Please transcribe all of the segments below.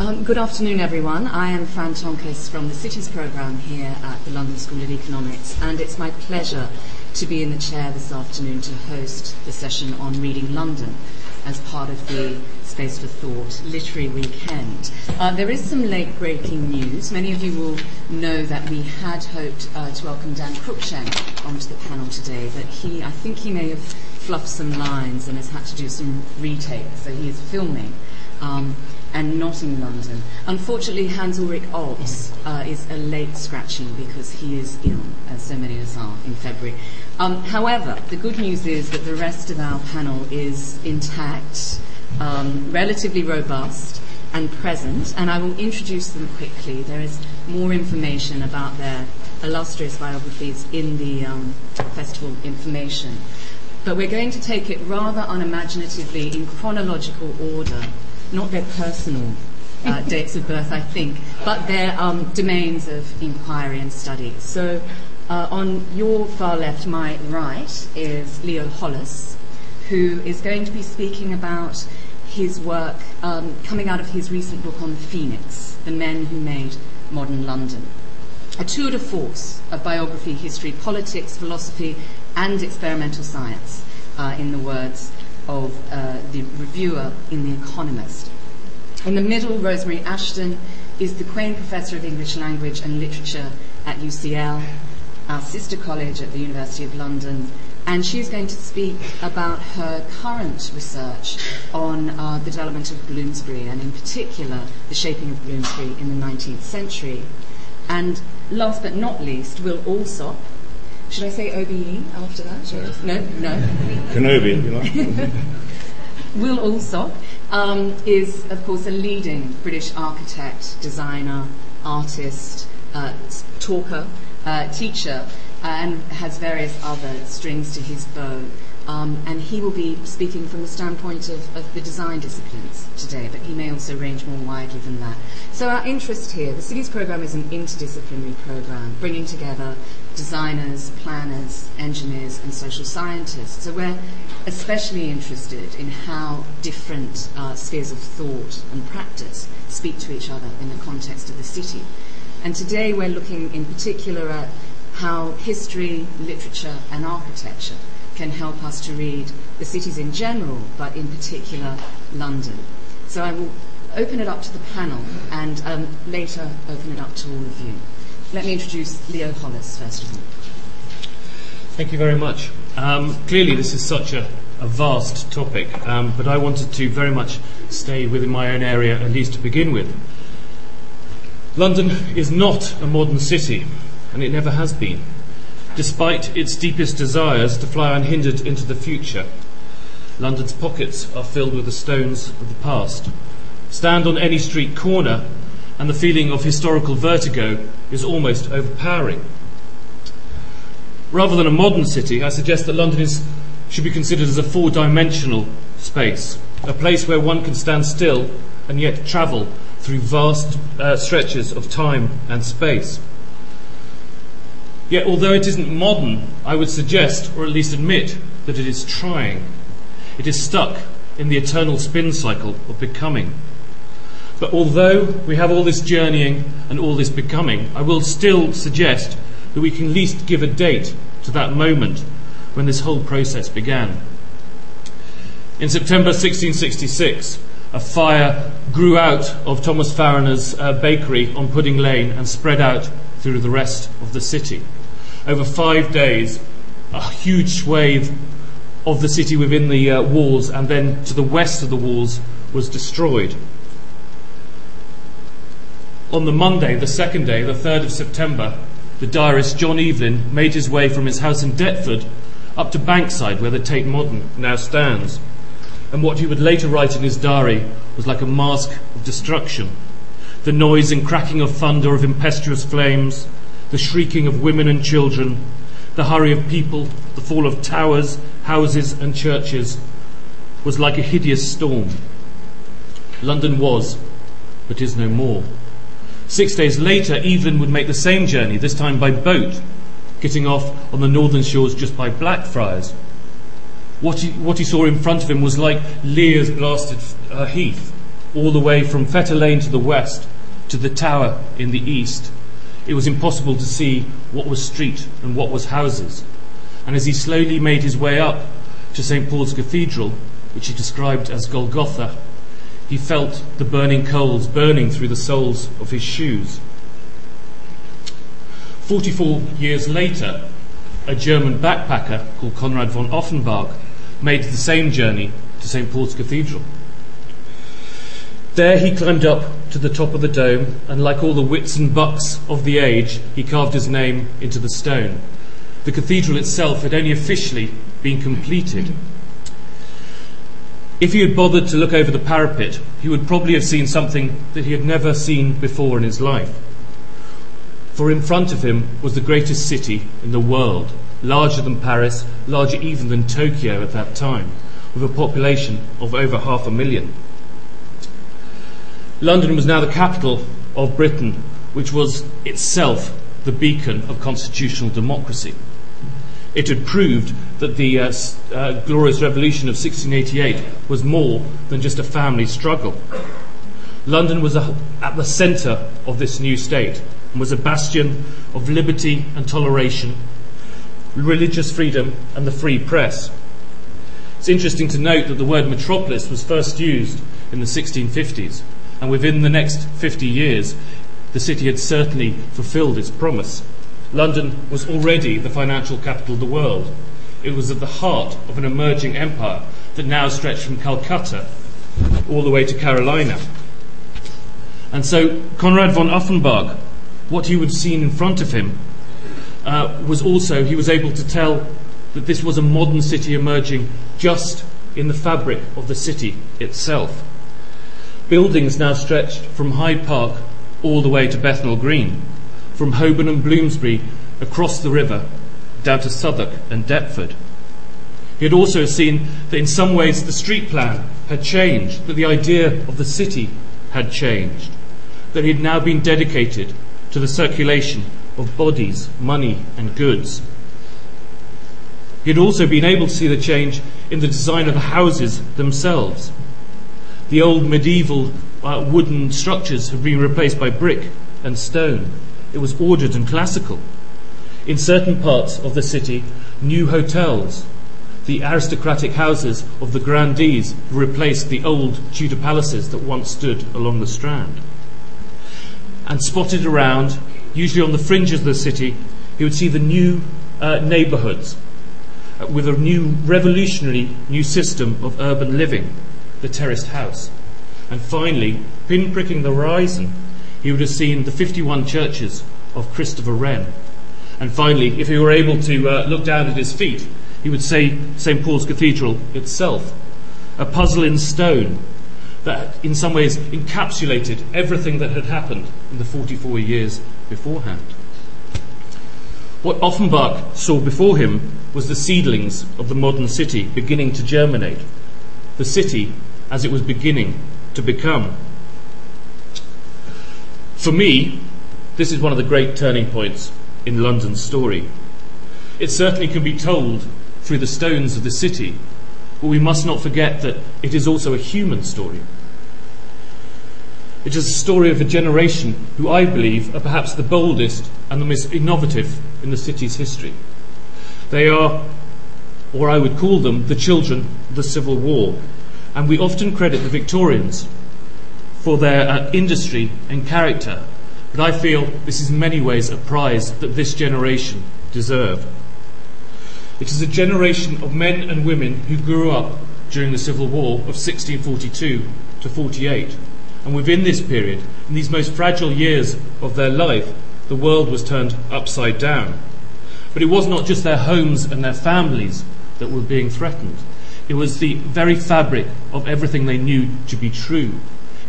Um, good afternoon, everyone. I am Fran Tonkiss from the Cities programme here at the London School of Economics, and it's my pleasure to be in the chair this afternoon to host the session on Reading London as part of the Space for Thought literary weekend. Uh, there is some late breaking news. Many of you will know that we had hoped uh, to welcome Dan Cruikshank onto the panel today, but he, I think he may have fluffed some lines and has had to do some retakes, so he is filming. Um, and not in London. Unfortunately, Hans Ulrich Obrist uh, is a late scratching because he is ill, as so many of us are, in February. Um, however, the good news is that the rest of our panel is intact, um, relatively robust, and present, and I will introduce them quickly. There is more information about their illustrious biographies in the um, festival information. But we're going to take it rather unimaginatively in chronological order not their personal uh, dates of birth, I think, but their um, domains of inquiry and study. So, uh, on your far left, my right, is Leo Hollis, who is going to be speaking about his work um, coming out of his recent book on the Phoenix, The Men Who Made Modern London. A tour de force of biography, history, politics, philosophy, and experimental science, uh, in the words of uh, the reviewer in The Economist. In the middle, Rosemary Ashton is the Quain Professor of English Language and Literature at UCL, our sister college at the University of London, and she's going to speak about her current research on uh, the development of Bloomsbury, and in particular, the shaping of Bloomsbury in the 19th century. And last but not least, Will Alsop, should I say OBE after that? No, no. Kenobi, if you like. Will Alsop um, is, of course, a leading British architect, designer, artist, uh, talker, uh, teacher, uh, and has various other strings to his bow. Um, and he will be speaking from the standpoint of, of, the design disciplines today, but he may also range more widely than that. So, our interest here, the Cities Programme is an interdisciplinary programme, bringing together designers, planners, engineers, and social scientists. So, we're especially interested in how different uh, spheres of thought and practice speak to each other in the context of the city. And today, we're looking in particular at how history, literature, and architecture can help us to read the cities in general, but in particular London. So I will open it up to the panel and um, later open it up to all of you. Let me introduce Leo Hollis first of all. Thank you very much. Um, clearly, this is such a, a vast topic, um, but I wanted to very much stay within my own area, at least to begin with. London is not a modern city, and it never has been despite its deepest desires to fly unhindered into the future. London's pockets are filled with the stones of the past. Stand on any street corner, and the feeling of historical vertigo is almost overpowering. Rather than a modern city, I suggest that London is, should be considered as a four dimensional space, a place where one can stand still and yet travel through vast uh, stretches of time and space. Yet, although it isn't modern, I would suggest, or at least admit, that it is trying. It is stuck in the eternal spin cycle of becoming. But although we have all this journeying and all this becoming, I will still suggest that we can at least give a date to that moment when this whole process began. In September 1666, a fire grew out of Thomas Farriner's uh, bakery on Pudding Lane and spread out through the rest of the city over five days, a huge swathe of the city within the uh, walls and then to the west of the walls was destroyed. On the Monday, the second day, the 3rd of September, the diarist John Evelyn made his way from his house in Deptford up to Bankside, where the Tate Modern now stands. And what he would later write in his diary was like a mask of destruction. The noise and cracking of thunder, of impetuous flames, the shrieking of women and children, the hurry of people, the fall of towers, houses, and churches was like a hideous storm. London was, but is no more. Six days later, Evelyn would make the same journey, this time by boat, getting off on the northern shores just by Blackfriars. What he, what he saw in front of him was like Lear's blasted uh, heath. all the way from Fetter Lane to the west to the Tower in the east, it was impossible to see what was street and what was houses. And as he slowly made his way up to St. Paul's Cathedral, which he described as Golgotha, he felt the burning coals burning through the soles of his shoes. 44 years later, a German backpacker called Konrad von Uffenbach made the same journey to St. Paul's Cathedral. There he climbed up to the top of the dome, and like all the wits and bucks of the age, he carved his name into the stone. The cathedral itself had only officially been completed. If he had bothered to look over the parapet, he would probably have seen something that he had never seen before in his life. For in front of him was the greatest city in the world, larger than Paris, larger even than Tokyo at that time, with a population of over half a million. London was now the capital of Britain, which was itself the beacon of constitutional democracy. It had proved that the uh, uh, glorious revolution of 1688 was more than just a family struggle. London was a, at the centre of this new state and was a bastion of liberty and toleration, religious freedom, and the free press. It's interesting to note that the word metropolis was first used in the 1650s and within the next 50 years, the city had certainly fulfilled its promise. London was already the financial capital of the world. It was at the heart of an emerging empire that now stretched from Calcutta all the way to Carolina. And so Konrad von Uffenbach, what he would have seen in front of him, uh, was also, he was able to tell that this was a modern city emerging just in the fabric of the city itself. Buildings now stretched from Hyde Park all the way to Bethnal Green, from Holborn and Bloomsbury across the river down to Southwark and Deptford. He had also seen that in some ways the street plan had changed, that the idea of the city had changed, that it had now been dedicated to the circulation of bodies, money, and goods. He had also been able to see the change in the design of the houses themselves. The old medieval uh, wooden structures have been replaced by brick and stone. It was ordered and classical. In certain parts of the city, new hotels, the aristocratic houses of the grandees, replaced the old Tudor palaces that once stood along the Strand. And spotted around, usually on the fringes of the city, he would see the new uh, neighbourhoods uh, with a new revolutionary new system of urban living the terraced house. And finally, pinpricking the horizon, he would have seen the 51 churches of Christopher Wren. And finally, if he were able to uh, look down at his feet, he would see St. Paul's Cathedral itself, a puzzle in stone that in some ways encapsulated everything that had happened in the 44 years beforehand. What Uffenbach saw before him was the seedlings of the modern city beginning to germinate. The city as it was beginning to become. For me, this is one of the great turning points in London's story. It certainly can be told through the stones of the city, but we must not forget that it is also a human story. It is a story of a generation who I believe are perhaps the boldest and the most innovative in the city's history. They are, or I would call them, the children of the Civil War, and we often credit the Victorians for their uh, industry and character, but I feel this is in many ways a prize that this generation deserve. It is a generation of men and women who grew up during the Civil War of 1642 to 48. And within this period, in these most fragile years of their life, the world was turned upside down. But it was not just their homes and their families that were being threatened. It was the very fabric of everything they knew to be true.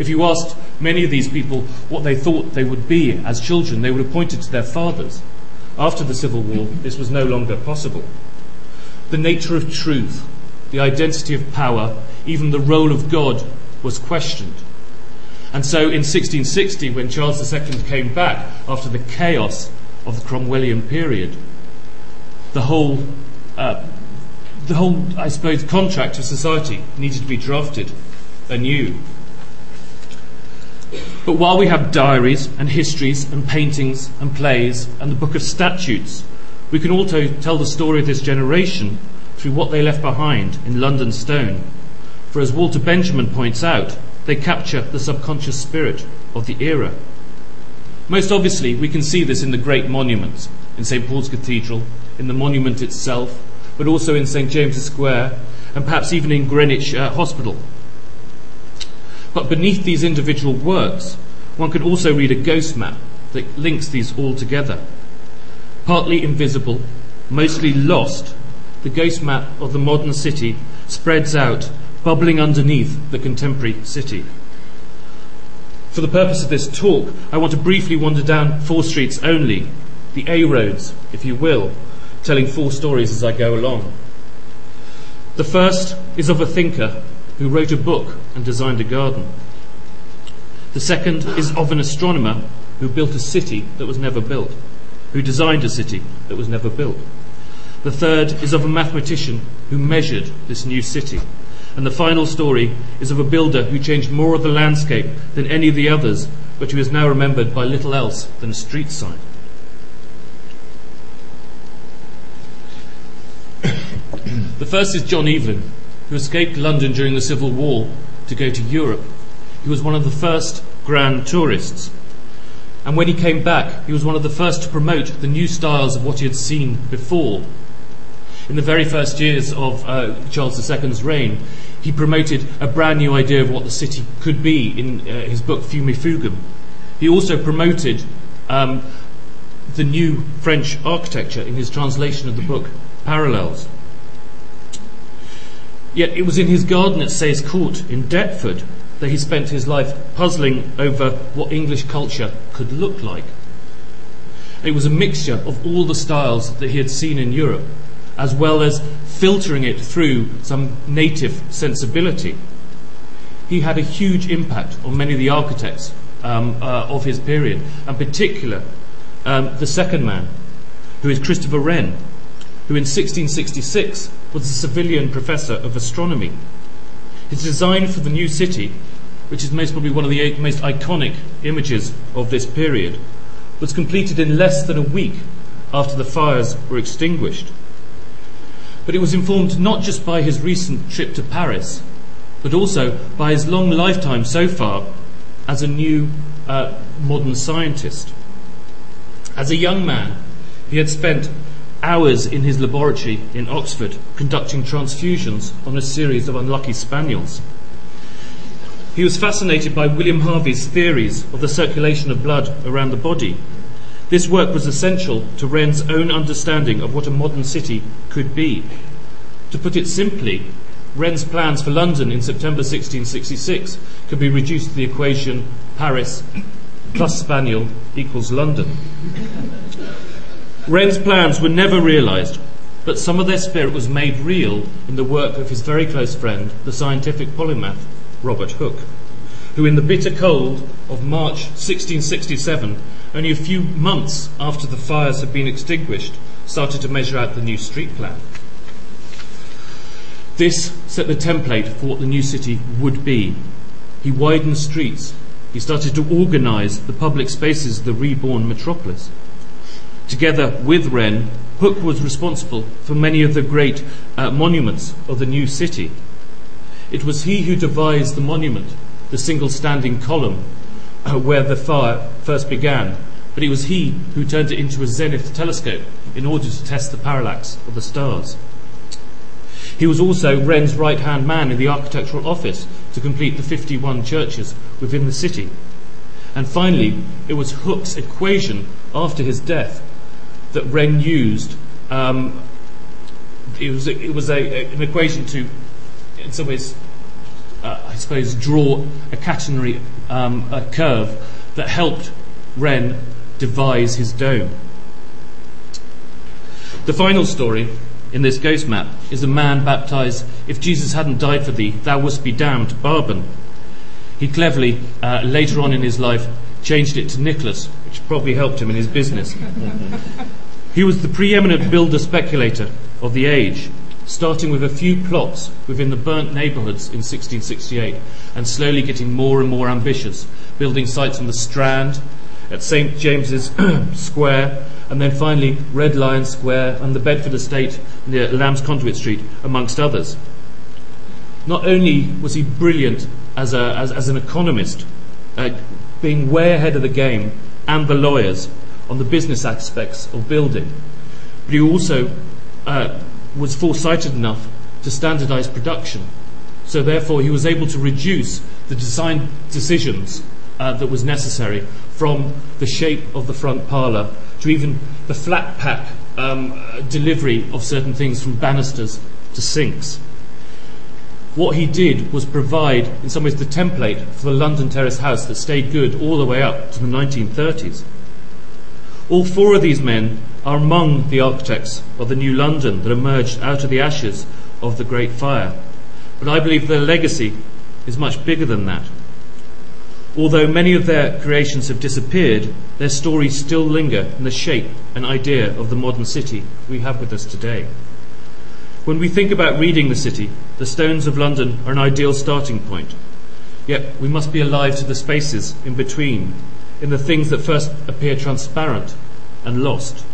If you asked many of these people what they thought they would be as children, they would have pointed to their fathers. After the Civil War, this was no longer possible. The nature of truth, the identity of power, even the role of God was questioned. And so in 1660, when Charles II came back after the chaos of the Cromwellian period, the whole uh, the whole, I suppose, contract of society needed to be drafted anew. But while we have diaries and histories and paintings and plays and the book of statutes, we can also tell the story of this generation through what they left behind in London stone. For as Walter Benjamin points out, they capture the subconscious spirit of the era. Most obviously, we can see this in the great monuments, in St. Paul's Cathedral, in the monument itself, but also in St. James's Square, and perhaps even in Greenwich uh, Hospital. But beneath these individual works, one could also read a ghost map that links these all together. Partly invisible, mostly lost, the ghost map of the modern city spreads out, bubbling underneath the contemporary city. For the purpose of this talk, I want to briefly wander down four streets only, the A roads, if you will, telling four stories as I go along. The first is of a thinker who wrote a book and designed a garden. The second is of an astronomer who built a city that was never built, who designed a city that was never built. The third is of a mathematician who measured this new city. And the final story is of a builder who changed more of the landscape than any of the others, but who is now remembered by little else than a street sign. the first is John Evelyn, who escaped London during the Civil War to go to Europe. He was one of the first grand tourists. And when he came back, he was one of the first to promote the new styles of what he had seen before in the very first years of uh, Charles II's reign, he promoted a brand new idea of what the city could be in uh, his book Fumifugium. He also promoted um, the new French architecture in his translation of the book Parallels. Yet it was in his garden at Sayes Court in Deptford that he spent his life puzzling over what English culture could look like. It was a mixture of all the styles that he had seen in Europe as well as filtering it through some native sensibility. He had a huge impact on many of the architects um, uh, of his period, and particular um, the second man, who is Christopher Wren, who in 1666 was a Savilian professor of astronomy. His design for the new city, which is most probably one of the most iconic images of this period, was completed in less than a week after the fires were extinguished but it was informed not just by his recent trip to Paris, but also by his long lifetime so far as a new uh, modern scientist. As a young man, he had spent hours in his laboratory in Oxford conducting transfusions on a series of unlucky spaniels. He was fascinated by William Harvey's theories of the circulation of blood around the body. This work was essential to Wren's own understanding of what a modern city could be. To put it simply, Wren's plans for London in September 1666 could be reduced to the equation Paris plus Spaniel equals London. Wren's plans were never realised, but some of their spirit was made real in the work of his very close friend, the scientific polymath Robert Hooke, who, in the bitter cold of March 1667, only a few months after the fires had been extinguished, started to measure out the new street plan. This set the template for what the new city would be. He widened streets. He started to organise the public spaces of the reborn metropolis. Together with Wren, Hooke was responsible for many of the great uh, monuments of the new city. It was he who devised the monument, the single standing column, uh, where the fire first began, but it was he who turned it into a zenith telescope in order to test the parallax of the stars. He was also Wren's right hand man in the architectural office to complete the 51 churches within the city. And finally, it was Hooke's equation after his death that Wren used. Um, it was, an equation to, in some ways, uh, I suppose, draw a catenary um, curve that helped Wren devise his dome. The final story in this ghost map is a man baptized, If Jesus hadn't died for thee, thou wouldst be damned, Barbon. He cleverly, uh, later on in his life, changed it to Nicholas, which probably helped him in his business. he was the preeminent builder speculator of the age, starting with a few plots within the burnt neighbourhoods in 1668 and slowly getting more and more ambitious, building sites on the Strand, at St James's Square, and then finally Red Lion Square and the Bedford Estate near Lamb's Conduit Street, amongst others. Not only was he brilliant as, a, as, as an economist, uh, being way ahead of the game and the lawyers on the business aspects of building, but he also uh, was foresighted enough to standardize production. So therefore, he was able to reduce the design decisions uh, that was necessary from the shape of the front parlour to even the flat pack um, delivery of certain things from banisters to sinks. What he did was provide, in some ways, the template for the London Terrace house that stayed good all the way up to the 1930s. All four of these men are among the architects of the new London that emerged out of the ashes of the Great Fire. But I believe their legacy is much bigger than that. Although many of their creations have disappeared, their stories still linger in the shape and idea of the modern city we have with us today. When we think about reading the city, the stones of London are an ideal starting point. Yet we must be alive to the spaces in between, in the things that first appear transparent and lost.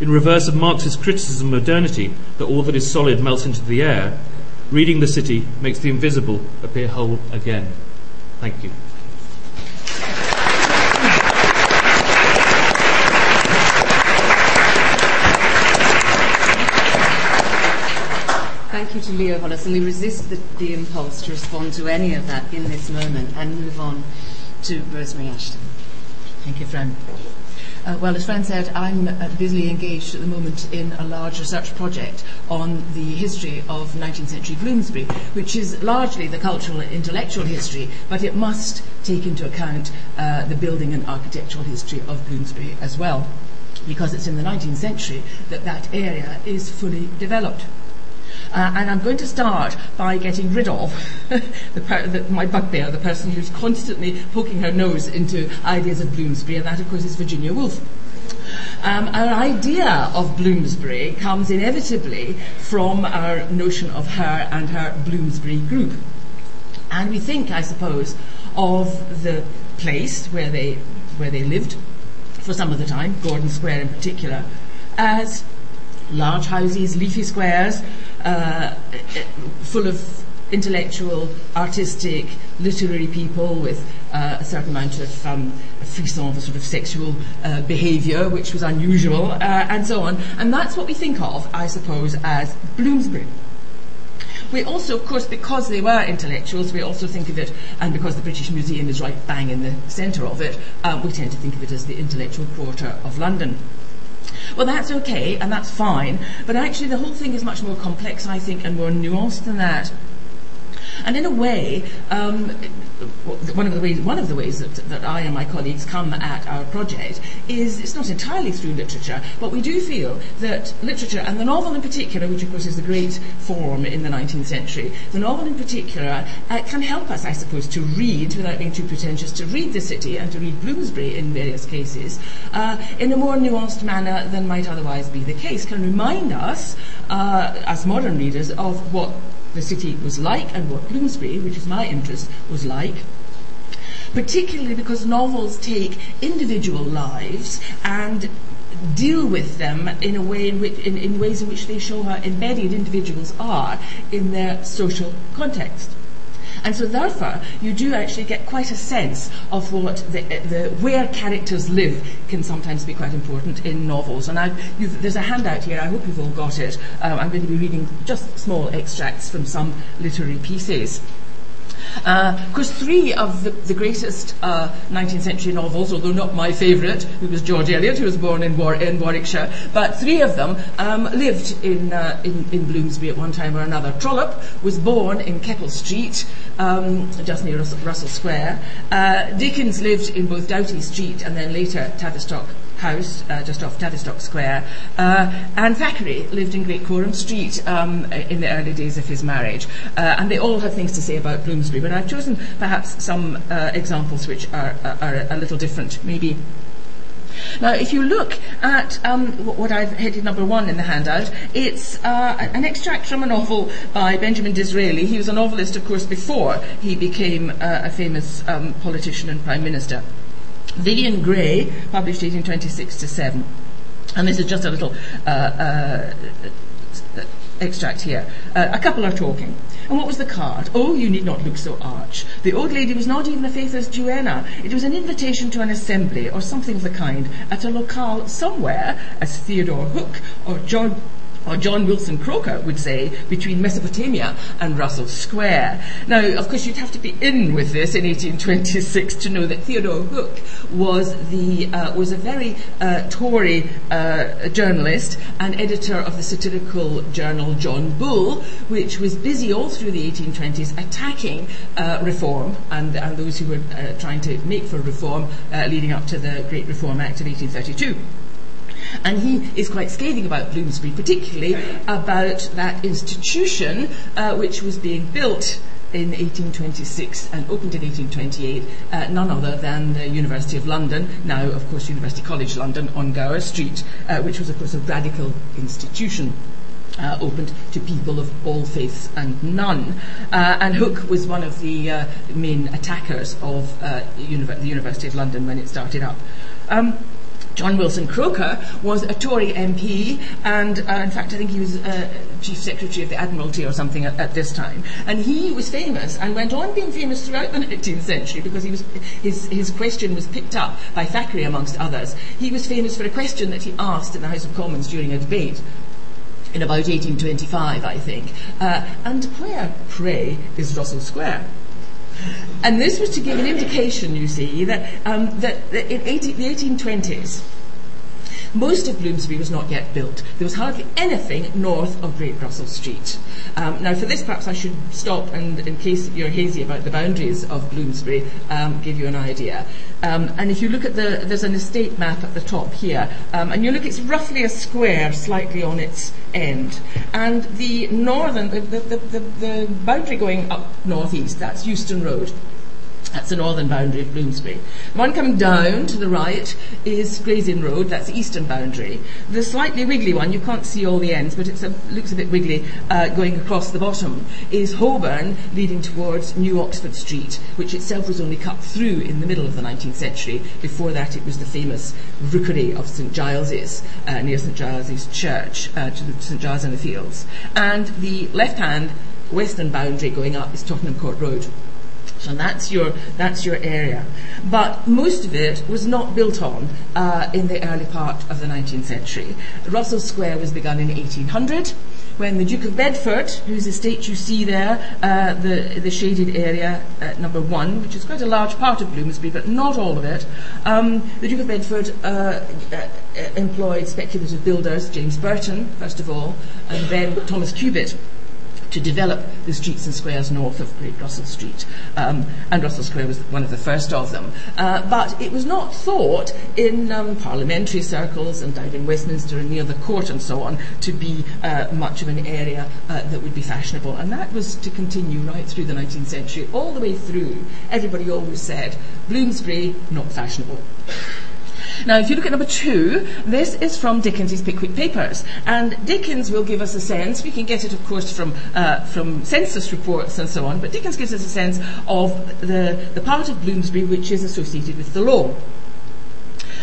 In reverse of Marxist criticism of modernity, that all that is solid melts into the air, reading the city makes the invisible appear whole again. Thank you. Thank you to Leo Hollis, and we resist the, the impulse to respond to any of that in this moment and move on to Rosemary Ashton. Thank you, Fran. Uh, well, as Fran said, I'm uh, busily engaged at the moment in a large research project on the history of 19th century Bloomsbury, which is largely the cultural and intellectual history, but it must take into account uh, the building and architectural history of Bloomsbury as well, because it's in the 19th century that that area is fully developed. Uh, and I'm going to start by getting rid of the per- the, my bugbear, the person who's constantly poking her nose into ideas of Bloomsbury, and that, of course, is Virginia Woolf. Um, our idea of Bloomsbury comes inevitably from our notion of her and her Bloomsbury group. And we think, I suppose, of the place where they, where they lived for some of the time, Gordon Square in particular, as large houses, leafy squares, full of intellectual, artistic, literary people with uh, a certain amount of um, frisson for sort of sexual uh, behaviour, which was unusual, uh, and so on. And that's what we think of, I suppose, as Bloomsbury. We also, of course, because they were intellectuals, we also think of it, and because the British Museum is right bang in the centre of it, um, we tend to think of it as the intellectual quarter of London. Well, that's okay, and that's fine, but actually the whole thing is much more complex, I think, and more nuanced than that. And in a way, um, one of the ways, one of the ways that, that I and my colleagues come at our project is it's not entirely through literature, but we do feel that literature, and the novel in particular, which of course is the great form in the 19th century, the novel in particular uh, can help us, I suppose, to read, without being too pretentious, to read the city and to read Bloomsbury in various cases uh, in a more nuanced manner than might otherwise be the case, can remind us, uh, as modern readers, of what the city was like and what Bloomsbury, which is my interest, was like. Particularly because novels take individual lives and deal with them in a way in, which, in, in ways in which they show how embedded individuals are in their social context. And so, therefore, you do actually get quite a sense of what the, the where characters live can sometimes be quite important in novels. And I, there's a handout here. I hope you've all got it. Um, I'm going to be reading just small extracts from some literary pieces. Uh, course, three of the, the greatest uh, 19th century novels, although not my favourite, who was George Eliot, who was born in, War- in Warwickshire, but three of them um, lived in, uh, in, in, Bloomsbury at one time or another. Trollope was born in Keppel Street, um, just near Russell, Russell Square. Uh, Dickens lived in both Doughty Street and then later Tavistock house uh, just off Tavistock Square. Uh, and Thackeray lived in Great Coram Street um, in the early days of his marriage. Uh, and they all have things to say about Bloomsbury, but I've chosen perhaps some uh, examples which are, are, a little different, maybe. Now, if you look at um, what I've headed number one in the handout, it's uh, an extract from a novel by Benjamin Disraeli. He was a novelist, of course, before he became uh, a famous um, politician and prime minister. Vivian Grey, published 1826 to 7. And this is just a little uh, uh, extract here. Uh, a couple are talking. And what was the card? Oh, you need not look so arch. The old lady was not even a faithless duenna. It was an invitation to an assembly, or something of the kind, at a locale somewhere, as Theodore Hook or John or John Wilson Croker would say, between Mesopotamia and Russell Square. Now, of course, you'd have to be in with this in 1826 to know that Theodore Hook was the uh, was a very uh, Tory uh, journalist and editor of the satirical journal John Bull, which was busy all through the 1820s attacking uh, reform and, and those who were uh, trying to make for reform uh, leading up to the Great Reform Act of 1832. And he is quite scathing about Bloomsbury, particularly about that institution uh, which was being built in 1826 and opened in 1828, uh, none other than the University of London, now, of course, University College London on Gower Street, uh, which was, of course, a radical institution. Uh, opened to people of all faiths and none. Uh, and Hook was one of the uh, main attackers of uh, the University of London when it started up. Um, John Wilson Croker was a Tory MP, and uh, in fact, I think he was uh, Chief Secretary of the Admiralty or something at, at, this time. And he was famous and went on being famous throughout the 19th century because he was, his, his question was picked up by Thackeray, amongst others. He was famous for a question that he asked in the House of Commons during a debate in about 1825, I think. Uh, and where, pray, is Russell Square? And this was to give an indication, you see, that, um, that, in 18, the 1820s, most of Bloomsbury was not yet built. There was hardly anything north of Great Russell Street. Um, now, for this, perhaps I should stop and, in case you're hazy about the boundaries of Bloomsbury, um, give you an idea. Um, and if you look at the, there's an estate map at the top here, um, and you look, it's roughly a square slightly on its end. And the northern, the, the, the, the boundary going up northeast, that's Euston Road. That's the northern boundary of Bloomsbury. The one coming down to the right is Gray's Inn Road, that's the eastern boundary. The slightly wiggly one, you can't see all the ends, but it looks a bit wiggly uh, going across the bottom, is Holborn leading towards New Oxford Street, which itself was only cut through in the middle of the 19th century. Before that, it was the famous rookery of St Giles's, uh, near St Giles's Church, uh, to the St Giles in the Fields. And the left hand western boundary going up is Tottenham Court Road. So that's your, that's your area. But most of it was not built on uh, in the early part of the 19th century. Russell Square was begun in 1800 when the Duke of Bedford, whose estate you see there, uh, the, the shaded area at number one, which is quite a large part of Bloomsbury, but not all of it, um, the Duke of Bedford uh, uh, employed speculative builders, James Burton, first of all, and then Thomas Cubitt to develop the streets and squares north of Great Russell Street. Um, and Russell Square was one of the first of them. Uh, but it was not thought in um, parliamentary circles and down in Westminster and near the court and so on to be uh, much of an area uh, that would be fashionable. And that was to continue right through the 19th century, all the way through. Everybody always said, Bloomsbury, not fashionable. Now, if you look at number two, this is from Dickens's Pickwick Papers. And Dickens will give us a sense, we can get it, of course, from, uh, from census reports and so on, but Dickens gives us a sense of the, the part of Bloomsbury which is associated with the law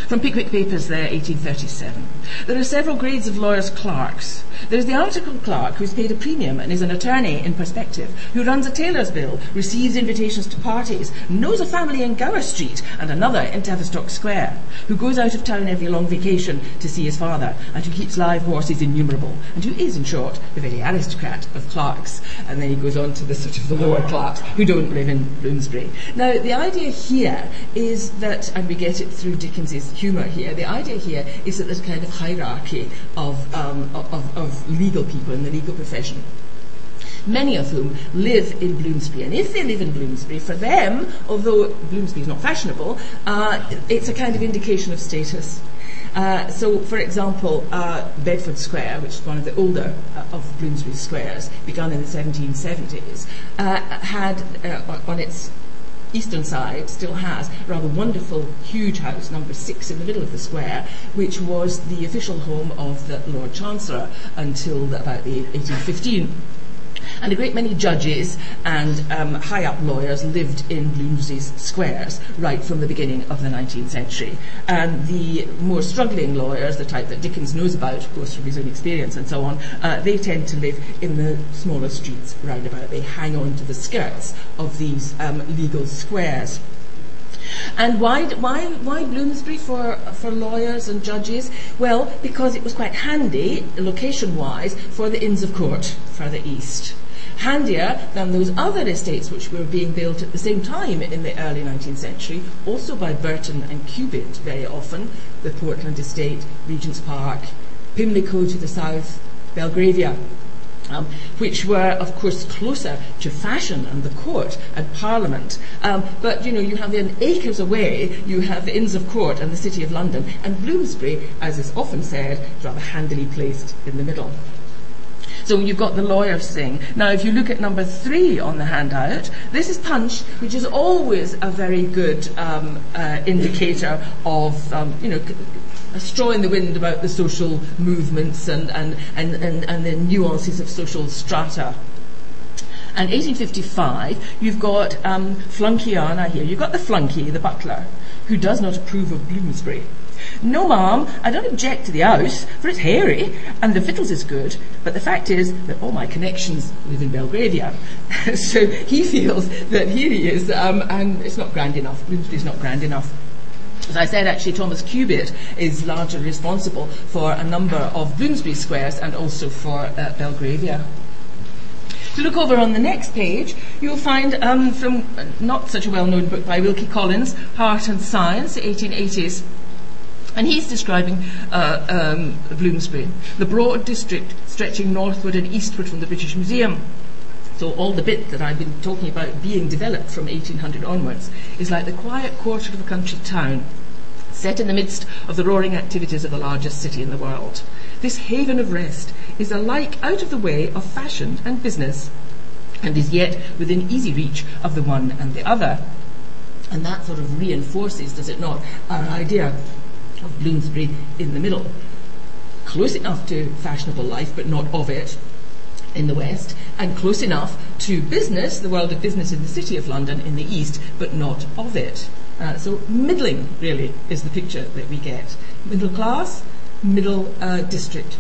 from Pickwick Papers there, 1837. There are several grades of lawyers' clerks. There's the article clerk who's paid a premium and is an attorney in perspective, who runs a tailor's bill, receives invitations to parties, knows a family in Gower Street and another in Tavistock Square, who goes out of town every long vacation to see his father, and who keeps live horses innumerable, and who is, in short, the very aristocrat of clerks. And then he goes on to the sort of the lower clerks who don't live in Bloomsbury. Now, the idea here is that, and we get it through Dickens's humour here, the idea here is that there's a kind of hierarchy of, um, of, of of legal people in the legal profession many of whom live in Bloomsbury. And if they live in Bloomsbury, for them, although Bloomsbury is not fashionable, uh, it's a kind of indication of status. Uh, so, for example, uh, Bedford Square, which is one of the older uh, of Bloomsbury squares, begun in the 1770s, uh, had uh, on its eastern side still has a rather wonderful, huge house, number six in the middle of the square, which was the official home of the Lord Chancellor until about the 1815. And a great many judges and um, high up lawyers lived in Bloomsbury's squares right from the beginning of the 19th century. And the more struggling lawyers, the type that Dickens knows about, of course, from his own experience and so on, uh, they tend to live in the smaller streets round about. They hang on to the skirts of these um, legal squares. And why, why, why Bloomsbury for, for lawyers and judges? Well, because it was quite handy, location wise, for the Inns of Court further east handier than those other estates which were being built at the same time in the early 19th century, also by Burton and Cubitt very often, the Portland estate, Regent's Park, Pimlico to the south, Belgravia. Um, which were, of course, closer to fashion and the court and parliament. Um, but, you know, you have then acres away, you have the Inns of Court and the City of London, and Bloomsbury, as is often said, is rather handily placed in the middle. So you've got the lawyers thing. Now, if you look at number three on the handout, this is Punch, which is always a very good um, uh, indicator of, um, you know, a straw in the wind about the social movements and, and, and, and, and the nuances of social strata. And 1855, you've got um, Flunkiana here. You've got the flunky, the butler, who does not approve of Bloomsbury. No, ma'am, I don't object to the house, for it's hairy, and the victuals is good, but the fact is that all my connections live in Belgravia. so he feels that here he is, um, and it's not grand enough. Bloomsbury's not grand enough. As I said, actually, Thomas Cubitt is largely responsible for a number of Bloomsbury squares and also for uh, Belgravia. To look over on the next page, you'll find um, from not such a well-known book by Wilkie Collins, Heart and Science, 1880s. And he's describing uh, um, Bloomsbury, the broad district stretching northward and eastward from the British Museum. So all the bit that I've been talking about being developed from 1800 onwards is like the quiet quarter of a country town set in the midst of the roaring activities of the largest city in the world. This haven of rest is alike out of the way of fashion and business, and is yet within easy reach of the one and the other. And that sort of reinforces, does it not, our idea of Bloomsbury in the middle. Close enough to fashionable life, but not of it in the west, and close enough to business, the world of business in the city of London in the east, but not of it. Uh, so middling, really, is the picture that we get. Middle class, middle uh, district.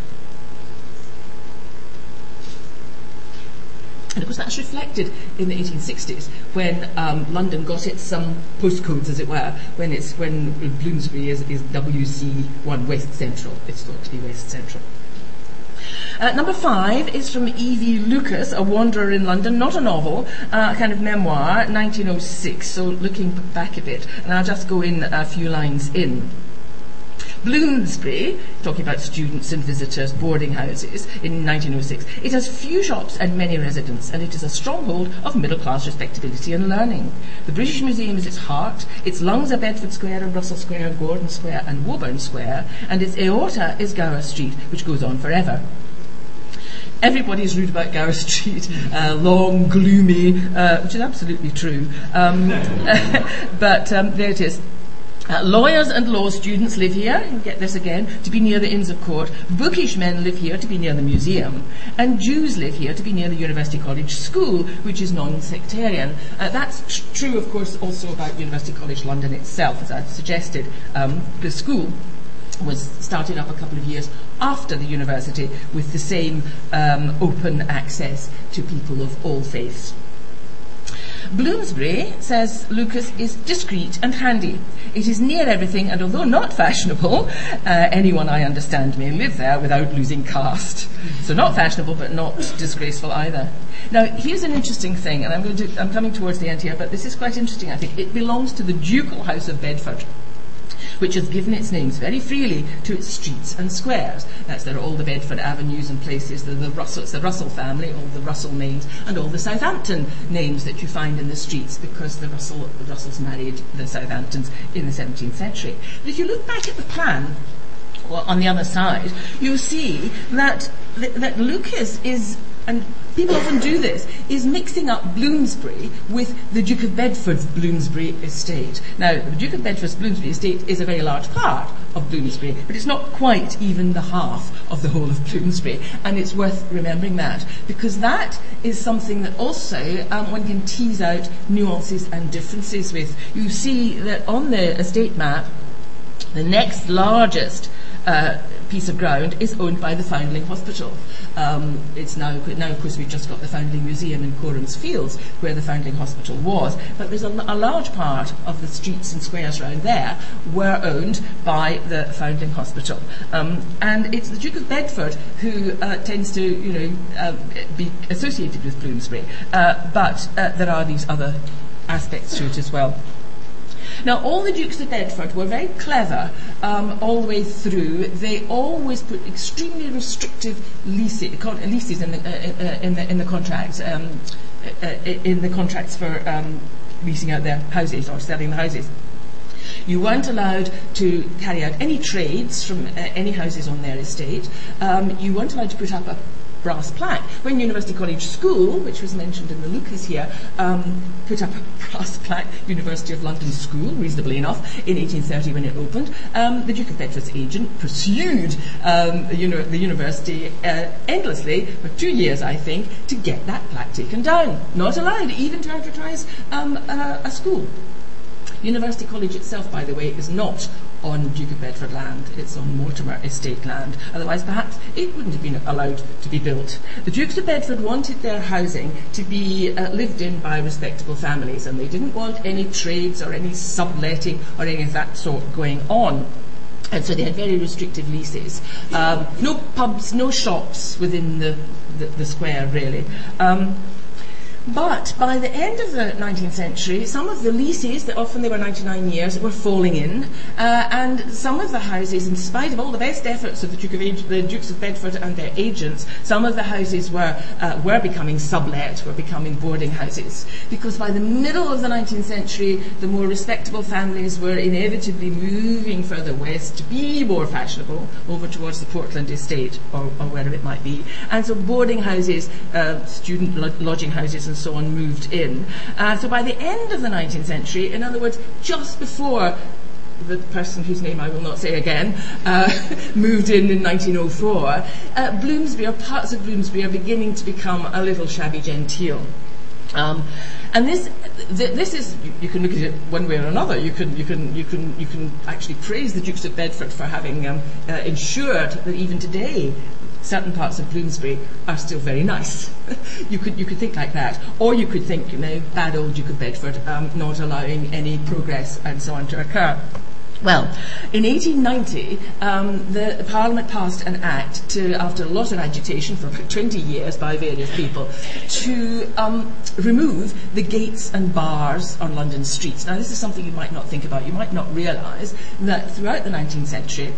And of course, that's reflected in the 1860s when um, London got its um, postcodes, as it were, when it's when Bloomsbury is, is WC1 West Central. It's thought to be West Central. Uh, number five is from E.V. Lucas, A Wanderer in London, not a novel, uh, kind of memoir, 1906. So looking back a bit, and I'll just go in a few lines in. Bloomsbury, talking about students and visitors, boarding houses, in 1906, it has few shops and many residents, and it is a stronghold of middle class respectability and learning. The British Museum is its heart, its lungs are Bedford Square and Russell Square and Gordon Square and Woburn Square, and its aorta is Gower Street, which goes on forever. Everybody's rude about Gower Street, uh, long, gloomy, uh, which is absolutely true. Um, but um, there it is. Uh, lawyers and law students live here, get this again, to be near the Inns of Court. Bookish men live here to be near the museum. And Jews live here to be near the University College School, which is non sectarian. Uh, that's tr- true, of course, also about University College London itself, as I've suggested. Um, the school was started up a couple of years after the university with the same um, open access to people of all faiths. Bloomsbury, says Lucas, is discreet and handy. It is near everything, and although not fashionable, uh, anyone I understand may live there without losing caste. So not fashionable, but not disgraceful either. Now, here's an interesting thing, and I'm, going to, I'm coming towards the end here, but this is quite interesting, I think. It belongs to the ducal house of Bedford which has given its names very freely to its streets and squares. That's there are all the Bedford avenues and places, the, the Russell, it's the Russell family, all the Russell names, and all the Southampton names that you find in the streets because the, Russell, the Russells married the Southamptons in the 17th century. But if you look back at the plan, on the other side, you see that that Lucas is and people often do this, is mixing up Bloomsbury with the Duke of Bedford's Bloomsbury estate. Now, the Duke of Bedford's Bloomsbury estate is a very large part of Bloomsbury, but it's not quite even the half of the whole of Bloomsbury, and it's worth remembering that because that is something that also um, one can tease out nuances and differences with. You see that on the estate map, the next largest uh, piece of ground is owned by the Foundling Hospital. Um, it's now, now, of course, we've just got the Foundling Museum in Coram's Fields, where the Foundling Hospital was. But there's a, a large part of the streets and squares around there were owned by the Foundling Hospital. Um, and it's the Duke of Bedford who uh, tends to, you know, uh, be associated with Bloomsbury. Uh, but uh, there are these other aspects to it as well. Now, all the Dukes of Bedford were very clever um, all the way through. They always put extremely restrictive leases, leases in, the, uh, uh, in, the, in the contracts, um, uh, uh, in the contracts for um, leasing out their houses or selling the houses. You weren't allowed to carry out any trades from uh, any houses on their estate. Um, you weren't allowed to put up a brass plaque. When University College School, which was mentioned in the Lucas here, um, put up a brass plaque, University of London School, reasonably enough, in 1830 when it opened, um, the Duke of Bedford's agent pursued um, the, uni- the, university uh, endlessly for two years, I think, to get that plaque taken down. Not allowed even to advertise um, uh, a school. University College itself, by the way, is not on Duke of Bedford land, it's on Mortimer estate land. Otherwise, perhaps it wouldn't have been allowed to be built. The Dukes of Bedford wanted their housing to be uh, lived in by respectable families, and they didn't want any trades or any subletting or any of that sort going on. And so they had very restrictive leases. Um, no pubs, no shops within the, the, the square, really. Um, but by the end of the 19th century, some of the leases, often they were 99 years, were falling in, uh, and some of the houses, in spite of all the best efforts of the, Duke of the Dukes of Bedford and their agents, some of the houses were, uh, were becoming sublet, were becoming boarding houses. Because by the middle of the 19th century, the more respectable families were inevitably moving further west to be more fashionable, over towards the Portland estate or, or wherever it might be. And so boarding houses, uh, student lo- lodging houses, and so on moved in. Uh, so by the end of the 19th century, in other words, just before the person whose name I will not say again, uh, moved in in 1904, uh, Bloomsbury, or parts of Bloomsbury, are beginning to become a little shabby genteel. Um, and this, th- this is you, you, can look at it one way or another. You can, you can, you can, you can actually praise the Dukes of Bedford for having um, uh, ensured that even today certain parts of Bloomsbury are still very nice. you could you could think like that, or you could think, you know, bad old Duke of Bedford um, not allowing any progress and so on to occur. Well, in 1890, um, the, Parliament passed an act to, after a lot of agitation for about 20 years by various people, to um, remove the gates and bars on London streets. Now, this is something you might not think about. You might not realise that throughout the 19th century,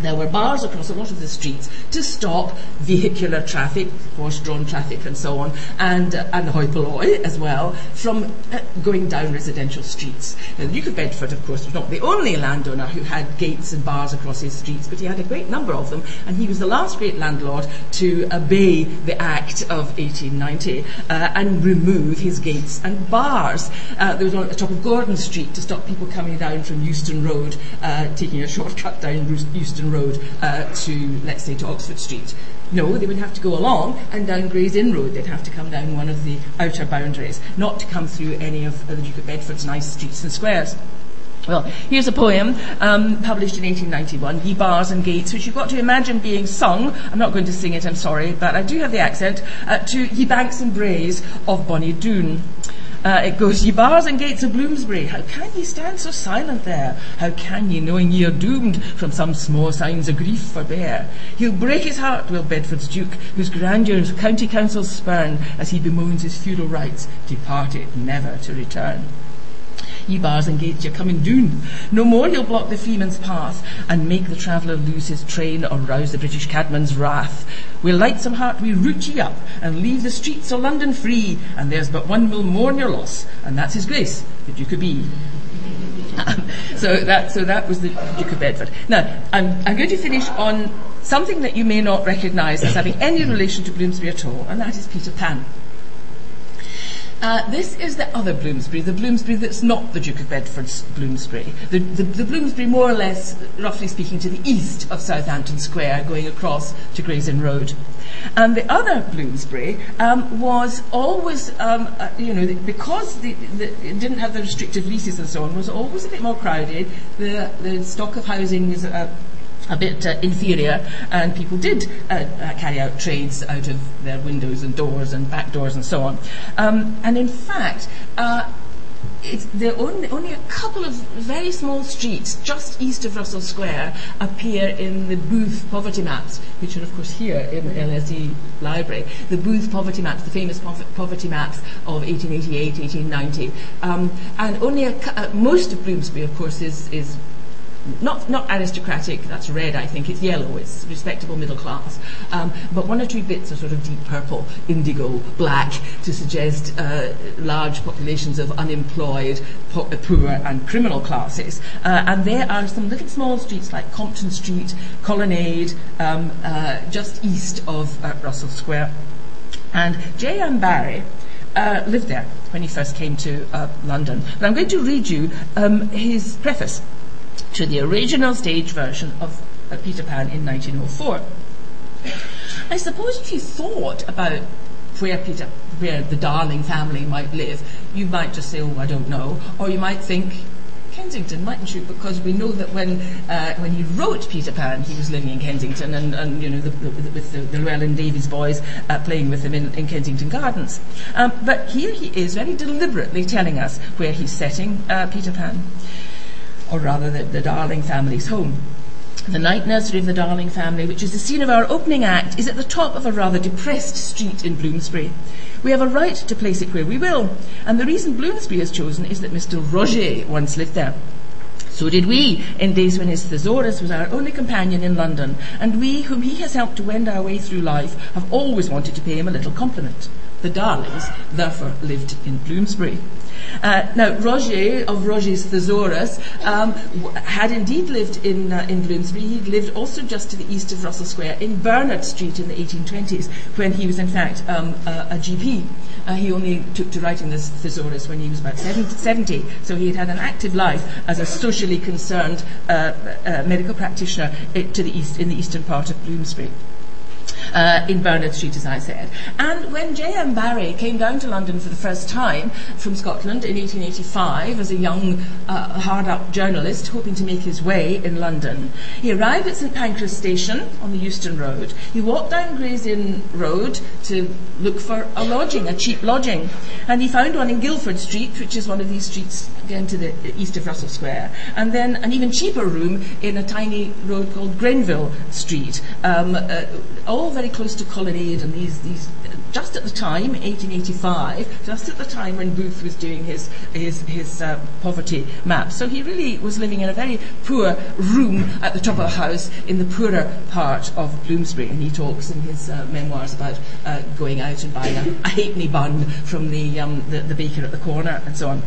there were bars across a lot of the streets to stop vehicular traffic, horse-drawn traffic and so on, and, uh, and hoi polloi as well, from uh, going down residential streets. Now, the Duke of Bedford, of course, was not the only landowner who had gates and bars across his streets, but he had a great number of them, and he was the last great landlord to obey the Act of 1890 uh, and remove his gates and bars. Uh, there was one at the top of Gordon Street to stop people coming down from Euston Road, uh, taking a shortcut down Euston Road uh, to, let's say, to Oxford Street. No, they would have to go along and down Gray's Inn Road. They'd have to come down one of the outer boundaries, not to come through any of the Duke of Bedford's nice streets and squares. Well, here's a poem um, published in 1891, Ye Bars and Gates, which you've got to imagine being sung. I'm not going to sing it, I'm sorry, but I do have the accent, uh, to Ye Banks and Braes of Bonnie Doon. Uh, it goes, Ye bars and gates of Bloomsbury, how can ye stand so silent there? How can ye, knowing ye are doomed, from some small signs of grief forbear? He'll break his heart, will Bedford's Duke, whose grandeur county councils spurn, as he bemoans his feudal rights, departed never to return ye bars and gates, you're coming doon. No more you'll block the freeman's path and make the traveller lose his train or rouse the British Cadman's wrath. We'll lightsome heart we root ye up and leave the streets o' London free, and there's but one will mourn your loss, and that's his grace, the Duke of B. so so that so that was the Duke of Bedford. Now I'm I'm going to finish on something that you may not recognise as having any relation to Bloomsbury at all, and that is Peter Pan. Uh, this is the other Bloomsbury, the Bloomsbury that's not the Duke of Bedford's Bloomsbury. The, the, the, Bloomsbury, more or less, roughly speaking, to the east of Southampton Square, going across to Gray's Inn Road. And the other Bloomsbury um, was always, um, uh, you know, because the, it didn't have the restrictive leases and so on, was always a bit more crowded. The, the stock of housing was uh, a bit uh, inferior, and people did uh, uh, carry out trades out of their windows and doors and back doors and so on. Um, and in fact, uh, it's, there only, only a couple of very small streets just east of Russell Square appear in the Booth poverty maps, which are of course here in the LSE library. The Booth poverty maps, the famous poverty maps of 1888, 1890, um, and only a, uh, most of Bloomsbury, of course, is, is not not aristocratic. That's red, I think. It's yellow. It's respectable middle class. Um, but one or two bits are sort of deep purple, indigo, black to suggest uh, large populations of unemployed, po- poor, and criminal classes. Uh, and there are some little small streets like Compton Street, Colonnade, um, uh, just east of uh, Russell Square. And J.M. Barrie. Uh, lived there when he first came to uh, London. But I'm going to read you um, his preface to the original stage version of uh, Peter Pan in 1904. I suppose if you thought about where Peter, where the Darling family might live, you might just say, "Oh, I don't know," or you might think Kensington, mightn't you? Because we know that when uh, when he wrote Peter Pan, he was living in Kensington, and, and you know the, the, with the, the Llewellyn Davies boys uh, playing with him in, in Kensington Gardens. Um, but here he is, very deliberately telling us where he's setting uh, Peter Pan or rather the, the Darling family's home. The night nursery of the Darling family, which is the scene of our opening act, is at the top of a rather depressed street in Bloomsbury. We have a right to place it where we will, and the reason Bloomsbury is chosen is that Mr. Roget once lived there. So did we, in days when his thesaurus was our only companion in London, and we, whom he has helped to wend our way through life, have always wanted to pay him a little compliment. The Darlings, therefore, lived in Bloomsbury. Uh, now, Roget of Roget's Thesaurus um, had indeed lived in, uh, in Bloomsbury. He'd lived also just to the east of Russell Square in Bernard Street in the 1820s, when he was in fact um, a, a, GP. Uh, he only took to writing this thesaurus when he was about 70, so he had had an active life as a socially concerned uh, uh, medical practitioner to the east, in the eastern part of Bloomsbury uh, in Bernard Street, as I said. And when J.M. Barrie came down to London for the first time from Scotland in 1885 as a young, uh, hard up journalist hoping to make his way in London, he arrived at St Pancras Station on the Euston Road. He walked down Gray's Inn Road to look for a lodging, a cheap lodging. And he found one in Guildford Street, which is one of these streets again to the east of Russell Square. And then an even cheaper room in a tiny road called Grenville Street. Um, uh, all very close to Colonnade and these, these just at the time, 1885, just at the time when Booth was doing his, his, his uh, poverty map. So he really was living in a very poor room at the top of a house in the poorer part of Bloomsbury. And he talks in his uh, memoirs about uh, going out and buying a, a halfpenny bun from the, um, the, the baker at the corner and so on.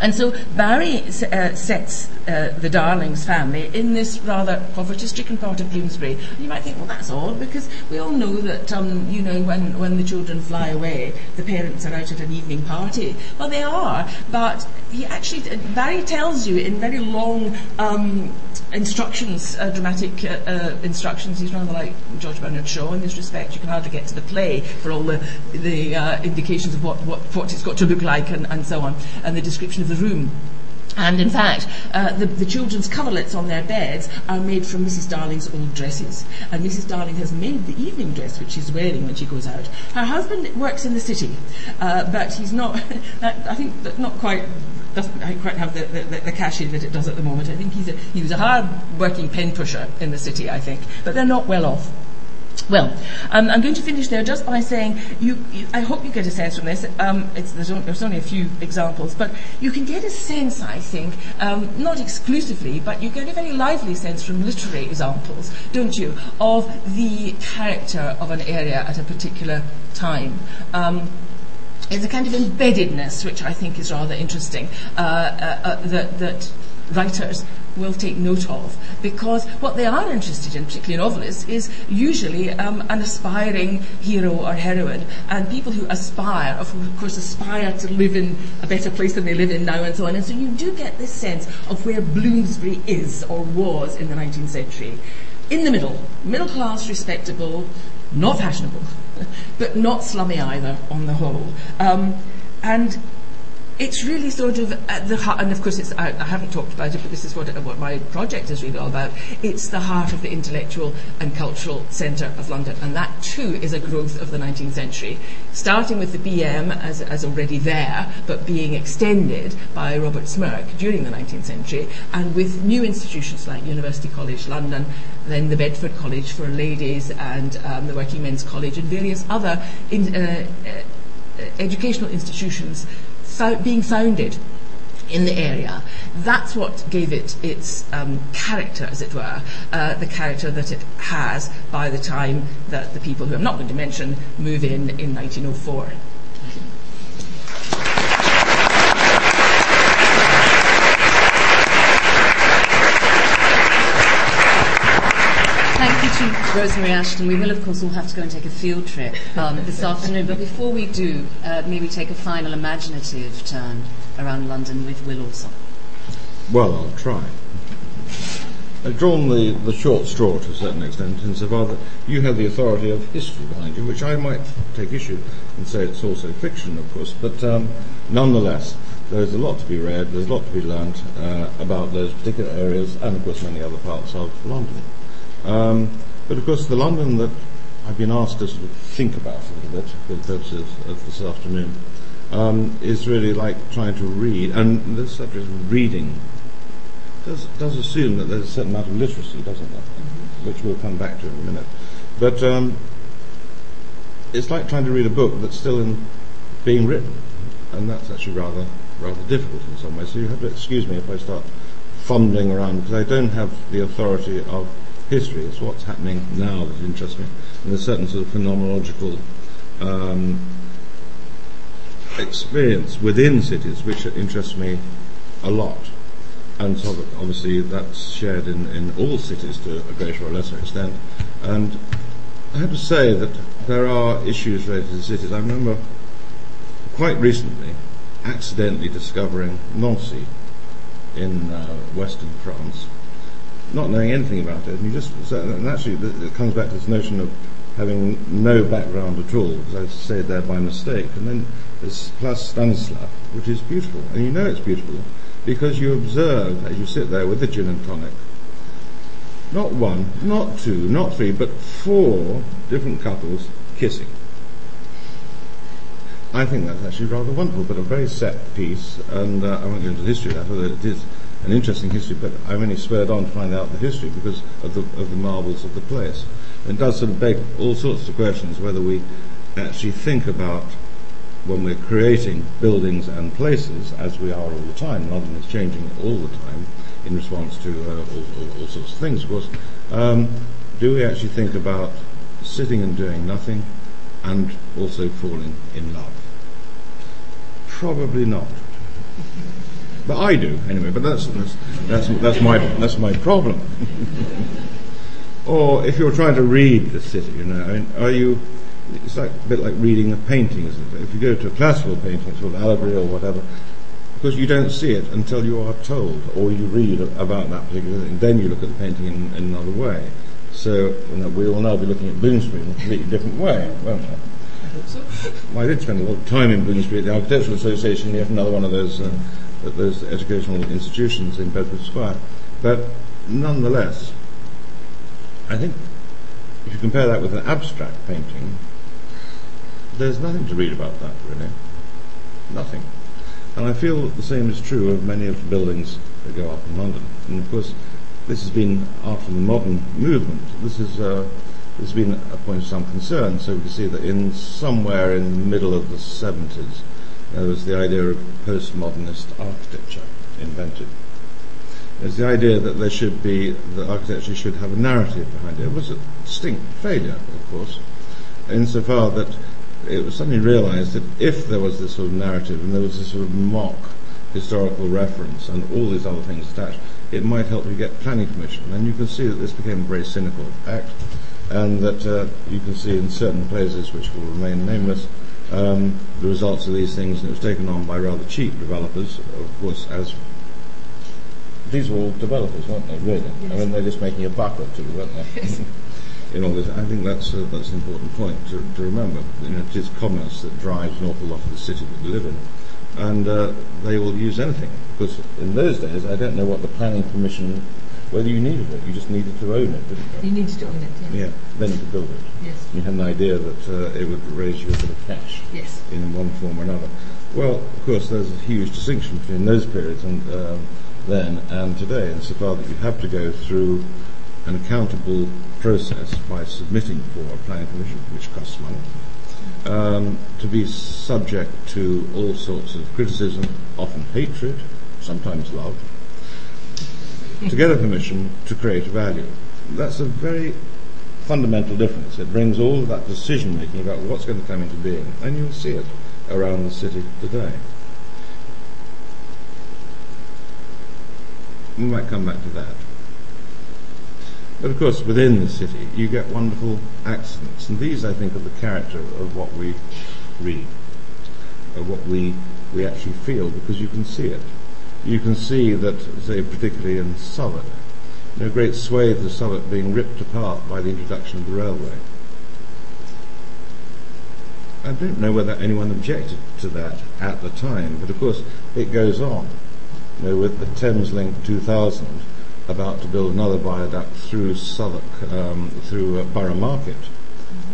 And so Barrie uh, sets uh, the Darlings family in this rather poverty-stricken part of Bloomsbury. And you might think, well, that's odd because we all know that, um, you know, when, when the children fly away, the parents are out at an evening party. Well, they are, but he actually, Barrie tells you in very long um, instructions, uh, dramatic uh, uh, instructions. He's rather like George Bernard Shaw in this respect. You can hardly get to the play for all the, the uh, indications of what, what, what it's got to look like and, and so on, and the description of the room. And in fact, uh, the, the, children's coverlets on their beds are made from Mrs. Darling's old dresses. And Mrs. Darling has made the evening dress which she's wearing when she goes out. Her husband works in the city, uh, but he's not, I think, not quite doesn't quite have the, the, the cachet that it does at the moment. I think he's a, he was a hard working pen pusher in the city, I think. But they're not well off. Well, um, I'm going to finish there just by saying you, you, I hope you get a sense from this. Um, there's, only, there's, only, a few examples, but you can get a sense, I think, um, not exclusively, but you get a very lively sense from literary examples, don't you, of the character of an area at a particular time. Um, it's a kind of embeddedness which I think is rather interesting. Uh, uh, uh, that, that writers will take note of because what they are interested in, particularly novelists, is usually um, an aspiring hero or heroine. And people who aspire, of course, aspire to live in a better place than they live in now and so on. And so you do get this sense of where Bloomsbury is or was in the 19th century. In the middle, middle class, respectable, not fashionable, but not slummy either on the whole. Um, and it's really sort of at the heart, and of course, it's, I, I haven't talked about it, but this is what, what my project is really all about. It's the heart of the intellectual and cultural centre of London, and that too is a growth of the 19th century, starting with the BM as, as already there, but being extended by Robert Smirke during the 19th century, and with new institutions like University College London, then the Bedford College for ladies, and um, the Working Men's College, and various other in, uh, uh, educational institutions being founded in the area. That's what gave it its um, character, as it were, uh, the character that it has by the time that the people who I'm not going to mention move in in 1904. Rosemary Ashton, we will, of course, all have to go and take a field trip um, this afternoon. But before we do, uh, maybe take a final imaginative turn around London with Will Alsop. Well, I'll try. I've drawn the, the short straw to a certain extent insofar that you have the authority of history behind you, which I might take issue and say it's also fiction, of course, but um, nonetheless, there's a lot to be read, there's a lot to be learnt uh, about those particular areas and, of course, many other parts of London. Um, but of course, the London that I've been asked to sort of think about a little bit for the purposes of this afternoon um, is really like trying to read, and the subject of reading does, does assume that there's a certain amount of literacy, doesn't it? Mm-hmm. Which we'll come back to in a minute. But um, it's like trying to read a book that's still in being written, and that's actually rather rather difficult in some ways. So you have to excuse me if I start fumbling around because I don't have the authority of history. It's what's happening now that interests me. And there's certain sort of phenomenological um, experience within cities which interests me a lot. And so obviously that's shared in, in all cities to a greater or lesser extent. And I have to say that there are issues related to cities. I remember quite recently accidentally discovering Nancy in uh, western France not knowing anything about it, and you just and actually it comes back to this notion of having no background at all, because I said there by mistake. And then there's Place Stanislas, which is beautiful, and you know it's beautiful because you observe as you sit there with the gin and tonic, not one, not two, not three, but four different couples kissing. I think that's actually rather wonderful, but a very set piece, and uh, I won't go into the history of that, although it is an interesting history, but I'm only spurred on to find out the history because of the, of the marvels of the place. And it does sort of beg all sorts of questions whether we actually think about when we're creating buildings and places, as we are all the time, London is changing all the time in response to uh, all, all, all, sorts of things, of course, um, do we actually think about sitting and doing nothing and also falling in love? Probably not. But I do anyway. But that's that's that's, that's my that's my problem. or if you're trying to read the city, you know, I mean, are you? It's like a bit like reading a painting, isn't it? If you go to a classical painting, sort of allegory or whatever, because you don't see it until you are told or you read about that particular thing. Then you look at the painting in, in another way. So you know, we will now be looking at Bloomsbury in a completely different way, won't we? Well, I did spend a lot of time in Bloomsbury at the Architectural Association, yet another one of those uh, at those educational institutions in Bedford Square. But nonetheless, I think if you compare that with an abstract painting, there's nothing to read about that really. Nothing. And I feel the same is true of many of the buildings that go up in London. And of course, this has been after the modern movement. This is uh, this has been a point of some concern. So we can see that in somewhere in the middle of the 70s, there was the idea of postmodernist architecture invented. There's the idea that there should be, that architecture should have a narrative behind it. It was a distinct failure, of course, insofar that it was suddenly realized that if there was this sort of narrative and there was this sort of mock historical reference and all these other things attached, it might help you get planning permission. And you can see that this became a very cynical act, and that uh, you can see in certain places, which will remain nameless, um, the results of these things, and it was taken on by rather cheap developers, of course, as these were all developers, weren't they? Really? Yes. I mean, they're just making a buck or two, weren't they? Yes. in all this, I think that's uh, that's an important point to, to remember. You know, it is commerce that drives an awful lot of the city that we live in and uh, they will use anything. Because in those days, I don't know what the planning permission, whether you needed it, you just needed to own it, didn't you? You needed to own it, yeah. Yeah, then you could build it. Yes. You had an idea that uh, it would raise you a bit of cash. Yes. In one form or another. Well, of course, there's a huge distinction between those periods and um, then and today, insofar that you have to go through an accountable process by submitting for a planning permission, which costs money um, to be subject to all sorts of criticism, often hatred, sometimes love, to get a permission to create value. That's a very fundamental difference. It brings all of that decision making about what's going to come into being, and you'll see it around the city today. We might come back to that. But of course, within the city, you get wonderful accidents, and these, I think, are the character of what we read, of what we we actually feel, because you can see it. You can see that, say, particularly in Southwark, you know, great swathes of Southwark being ripped apart by the introduction of the railway. I don't know whether anyone objected to that at the time, but of course it goes on. You know, with the Thameslink 2000 about to build another viaduct through Southwark, um, through uh, Borough Market.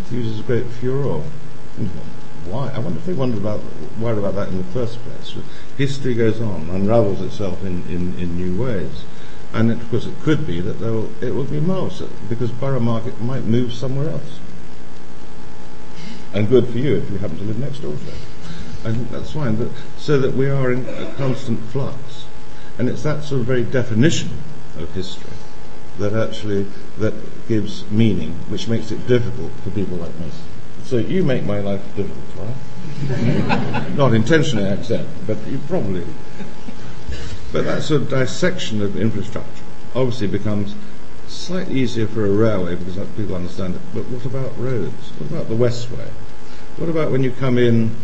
It uses a great furor. Why? I wonder if they wondered about, worried about that in the first place. History goes on, unravels itself in, in, in new ways. And of course, it could be that will, it will be marvellous because Borough Market might move somewhere else. And good for you if you happen to live next door to it. I think that's fine. But so that we are in a constant flux. And it's that sort of very definition of history that actually that gives meaning, which makes it difficult for people like me. So you make my life difficult, right? Not intentionally, I accept, but you probably. But that sort of dissection of infrastructure obviously becomes slightly easier for a railway because people understand it. But what about roads? What about the Westway? What about when you come in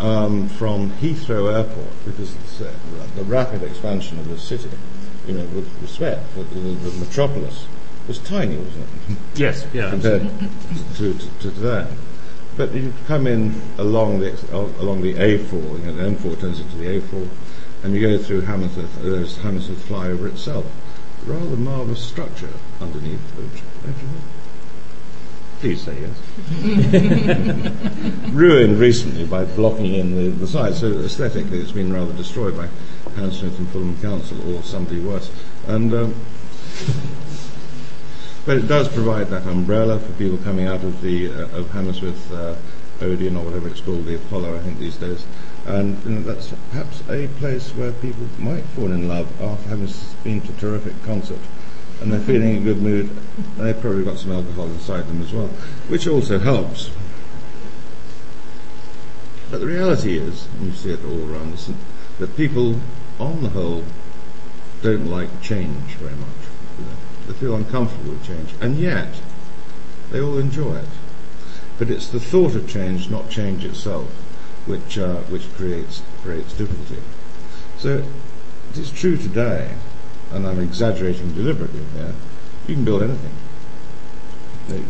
um, from Heathrow Airport because the, the rapid expansion of the city? you know, with respect, the, the, the metropolis was tiny, wasn't it? Yes, yeah. Compared to, to, to, that. But you come in along the along the A4, you know, the M4 turns into the A4, and you go through Hammersmith, uh, there's Hammersmith flyover itself. Rather marvellous structure underneath, don't you Please say yes. Ruined recently by blocking in the, the side, so aesthetically it's been rather destroyed by Hammersmith and Fulham Council or somebody worse. And um, but it does provide that umbrella for people coming out of the uh, of Hammersmith uh, Odeon or whatever it's called, the Apollo, I think these days. And you know, that's perhaps a place where people might fall in love after having been to a terrific concert and they're feeling in a good mood, they've probably got some alcohol inside them as well, which also helps. But the reality is, and you see it all around us, that people, on the whole, don't like change very much. They feel uncomfortable with change, and yet they all enjoy it. But it's the thought of change, not change itself, which uh, which creates creates difficulty. So it is true today and I'm exaggerating deliberately here, you can build anything.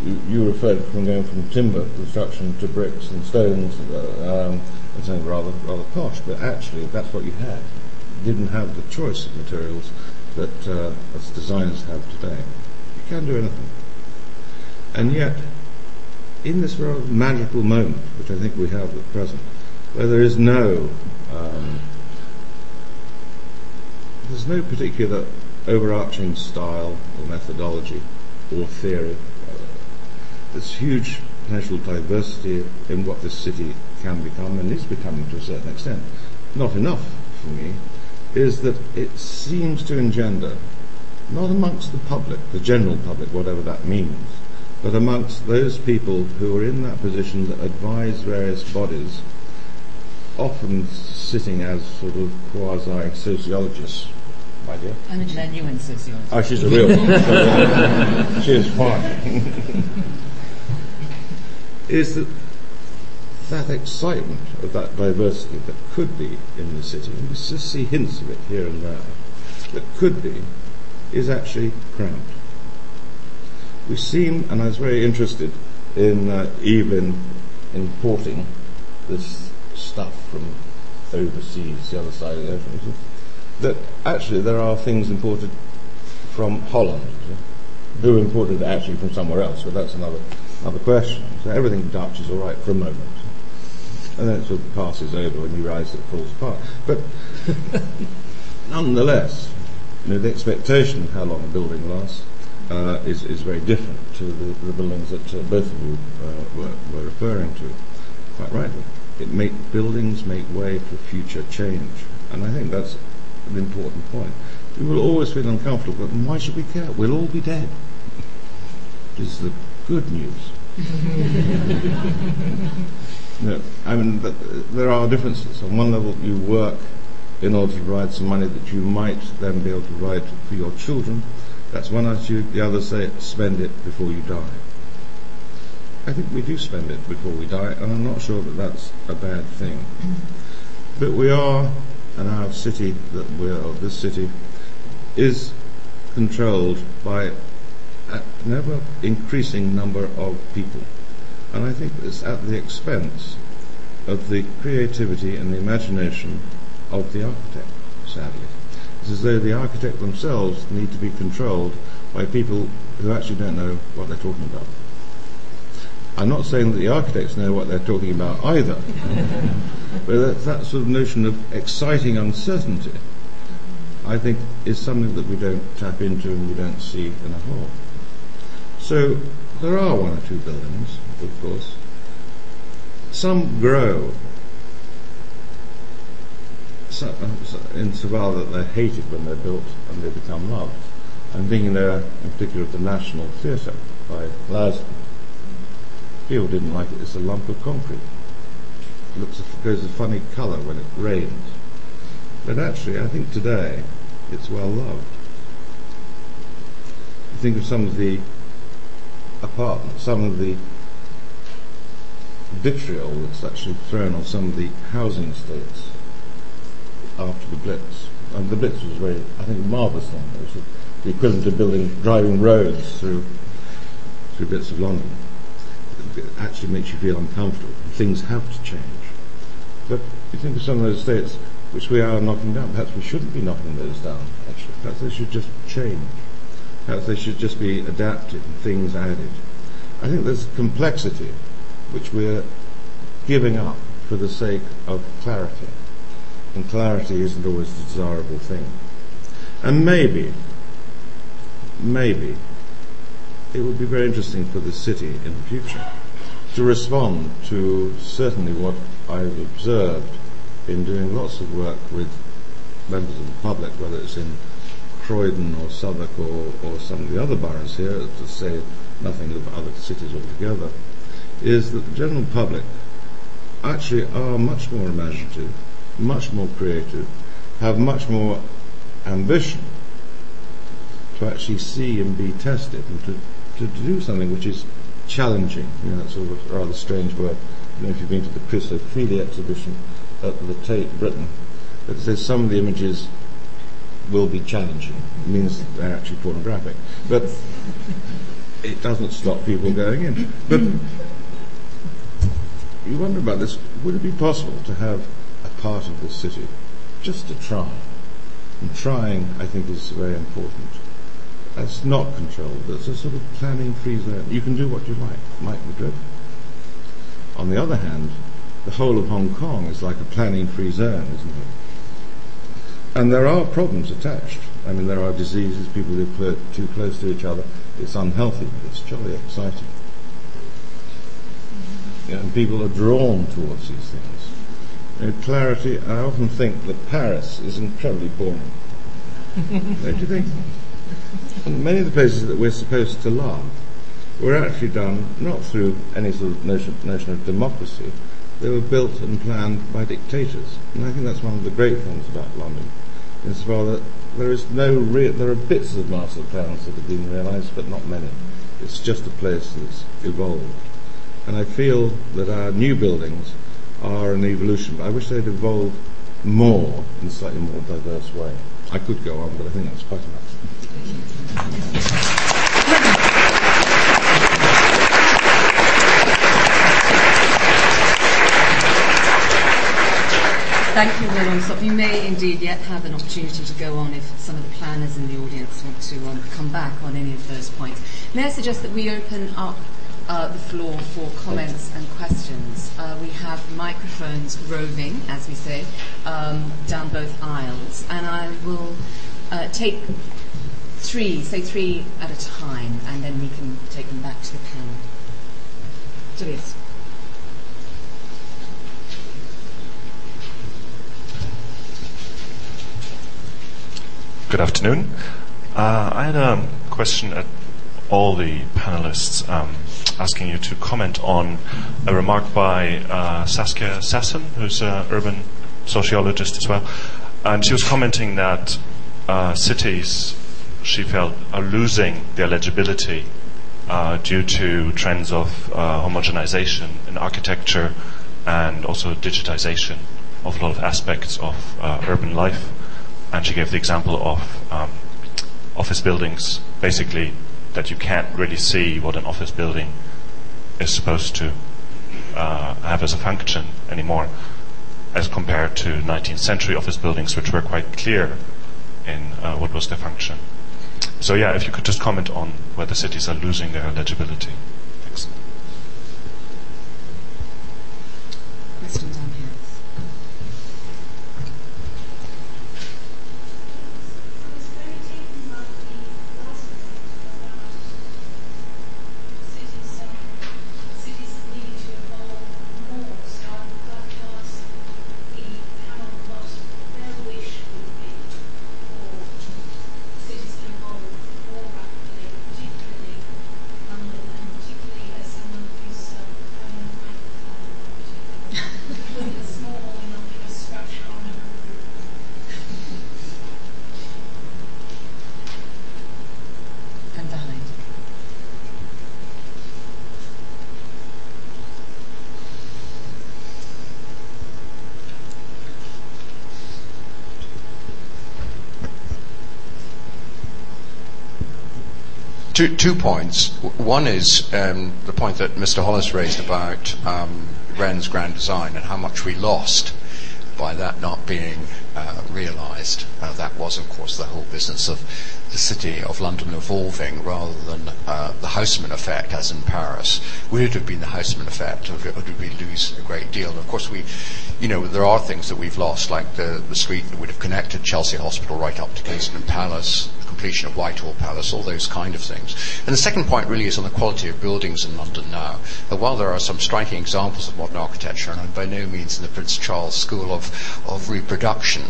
You, you referred from going from timber construction to bricks and stones, uh, um, and rather rather posh, but actually that's what you had. You didn't have the choice of materials that uh, as designers have today. You can do anything. And yet, in this rather magical moment, which I think we have at present, where there is no um, there's no particular overarching style or methodology or theory. There's huge potential diversity in what this city can become and is becoming to a certain extent. Not enough for me is that it seems to engender, not amongst the public, the general public, whatever that means, but amongst those people who are in that position that advise various bodies often sitting as sort of quasi sociologists, my dear. I'm a genuine sociologist. Oh, she's a real one. she is fine. is that that excitement of that diversity that could be in the city, and we just see hints of it here and there, that could be, is actually cramped. We seem, and I was very interested in uh, Evelyn importing this stuff from overseas, the other side of the ocean, that actually there are things imported from Holland, who imported actually from somewhere else, but that's another, another question. So everything Dutch is all right for a moment. And then it sort of passes over when you realise it falls apart. But nonetheless, you know, the expectation of how long a building lasts uh, is, is very different to the, the buildings that uh, both of you uh, were, were referring to, quite rightly. It make buildings make way for future change, and I think that's an important point. We will always feel uncomfortable, but why should we care? We'll all be dead. Is the good news. no, I mean, there are differences. On one level, you work in order to provide some money that you might then be able to provide for your children. That's one attitude. The other say, spend it before you die. I think we do spend it before we die, and I'm not sure that that's a bad thing. But we are, and our city that we're, or this city, is controlled by an ever increasing number of people. And I think it's at the expense of the creativity and the imagination of the architect, sadly. It's as though the architect themselves need to be controlled by people who actually don't know what they're talking about. I'm not saying that the architects know what they're talking about either, but that, that sort of notion of exciting uncertainty, I think, is something that we don't tap into and we don't see in a whole. So there are one or two buildings, of course. Some grow uh, in Saval that they're hated when they're built and they become loved. I'm thinking there in particular of the National Theatre by Lasdun. People didn't like it. It's a lump of concrete. It looks, goes a funny colour when it rains. But actually, I think today it's well loved. You think of some of the apartments, some of the vitriol that's actually thrown on some of the housing estates after the Blitz. And the Blitz was very, I think, marvellous thing. It was the equivalent of building, driving roads through through bits of London it actually makes you feel uncomfortable. Things have to change. But you think of some of those states which we are knocking down. Perhaps we shouldn't be knocking those down, actually. Perhaps they should just change. Perhaps they should just be adapted and things added. I think there's complexity which we're giving up for the sake of clarity. And clarity isn't always a desirable thing. And maybe, maybe, it would be very interesting for the city in the future to respond to certainly what I've observed in doing lots of work with members of the public, whether it's in Croydon or Southwark or, or some of the other boroughs here, to say nothing of other cities altogether, is that the general public actually are much more imaginative, much more creative, have much more ambition to actually see and be tested and to, to do something which is challenging. You know, that's sort of a rather strange word. Don't know if you've been to the Chris Ofili exhibition at the Tate Britain, it says some of the images will be challenging. It means they're actually pornographic. But it doesn't stop people going in. But you wonder about this. Would it be possible to have a part of the city just to try? And trying, I think, is very important. That's not controlled. That's a sort of planning free zone. You can do what you like. It might be dreadful. On the other hand, the whole of Hong Kong is like a planning free zone, isn't it? And there are problems attached. I mean, there are diseases, people live too close to each other. It's unhealthy, but it's jolly exciting. And people are drawn towards these things. You know, clarity, I often think that Paris is incredibly boring. Don't you think? And many of the places that we're supposed to love were actually done not through any sort of notion, notion of democracy, they were built and planned by dictators. And I think that's one of the great things about London. Is rather there is no real, there are bits of master plans that have been realised, but not many. It's just a place that's evolved. And I feel that our new buildings are an evolution. But I wish they'd evolved more in a slightly more diverse way. I could go on, but I think that's quite enough. Thank you, Will Alsop. You may indeed yet have an opportunity to go on if some of the planners in the audience want to um, come back on any of those points. May I suggest that we open up uh, the floor for comments and questions? Uh, we have microphones roving, as we say, um, down both aisles, and I will uh, take three, say three at a time, and then we can take them back to the panel. Julius. Good afternoon. Uh, I had a question at all the panelists um, asking you to comment on a remark by uh, Saskia Sassen, who's an urban sociologist as well. And she was commenting that uh, cities, she felt, are losing their legibility uh, due to trends of uh, homogenization in architecture and also digitization of a lot of aspects of uh, urban life and she gave the example of um, office buildings, basically that you can't really see what an office building is supposed to uh, have as a function anymore, as compared to 19th century office buildings, which were quite clear in uh, what was their function. So yeah, if you could just comment on whether cities are losing their legibility. Thanks. Two, two points. One is um, the point that Mr. Hollis raised about um, Wren's grand design and how much we lost by that not being uh, realised. Uh, that was, of course, the whole business of the city of London evolving rather than uh, the Haussmann effect, as in Paris. Would it have been the Haussmann effect, or did we lose a great deal? And of course, we, you know, there are things that we've lost, like the, the street that would have connected Chelsea Hospital right up to Kensington Palace, the completion of Whitehall Palace, all those kind of things. And the second point really is on the quality of buildings in London now. That while there are some striking examples of modern architecture, and I'm by no means in the Prince Charles School of, of reproduction,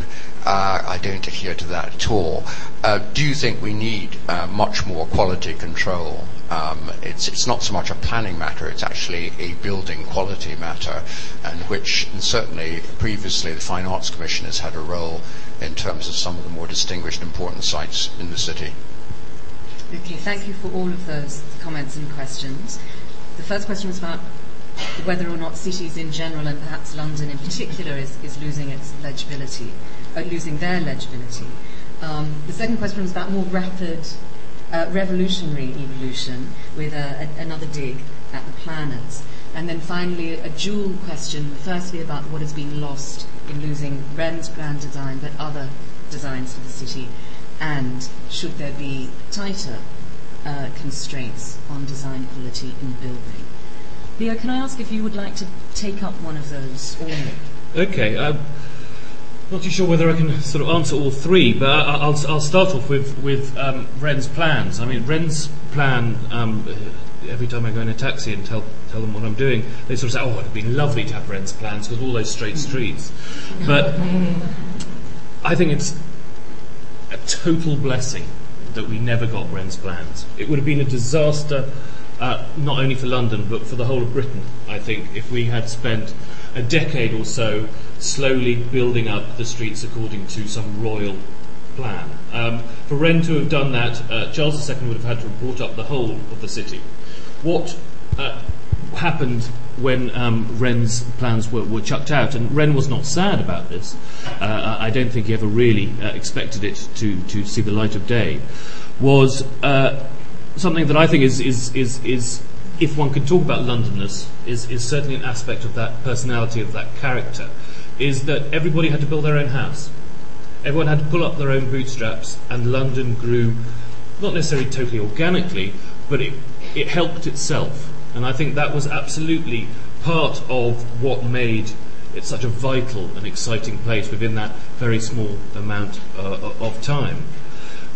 uh, I don't adhere to that at all. Uh, do you think we need uh, much more quality control? Um, it's, it's not so much a planning matter, it's actually a building quality matter, and which and certainly previously the Fine Arts Commission has had a role in terms of some of the more distinguished important sites in the city. Okay, thank you for all of those comments and questions. The first question was about whether or not cities in general and perhaps London in particular is, is losing its legibility, uh, losing their legibility. Um, the second question was about more rapid uh, revolutionary evolution with a, a, another dig at the planners. And then finally, a dual question, firstly about what has been lost in losing Wren's grand design, but other designs for the city, and should there be tighter uh, constraints on design quality in building? Leo, can I ask if you would like to take up one of those? Okay. I'm not too sure whether I can sort of answer all three, but I'll, I'll start off with, with um, Wren's plans. I mean, Wren's plan um, every time I go in a taxi and tell tell them what I'm doing, they sort of say, "Oh, it'd be lovely to have Wren's plans because all those straight streets." But I think it's a total blessing that we never got Wren's plans. It would have been a disaster uh, not only for London but for the whole of Britain. I think if we had spent a decade or so slowly building up the streets according to some royal plan. Um, for Wren to have done that, uh, Charles II would have had to have brought up the whole of the city. What uh, happened when um, Wren's plans were, were, chucked out, and Wren was not sad about this. Uh, I don't think he ever really uh, expected it to, to see the light of day. Was uh, something that I think is, is, is, is if one could talk about Londonness, is, is certainly an aspect of that personality, of that character, is that everybody had to build their own house. Everyone had to pull up their own bootstraps, and London grew, not necessarily totally organically, but it, it helped itself. And I think that was absolutely part of what made it such a vital and exciting place within that very small amount uh, of time.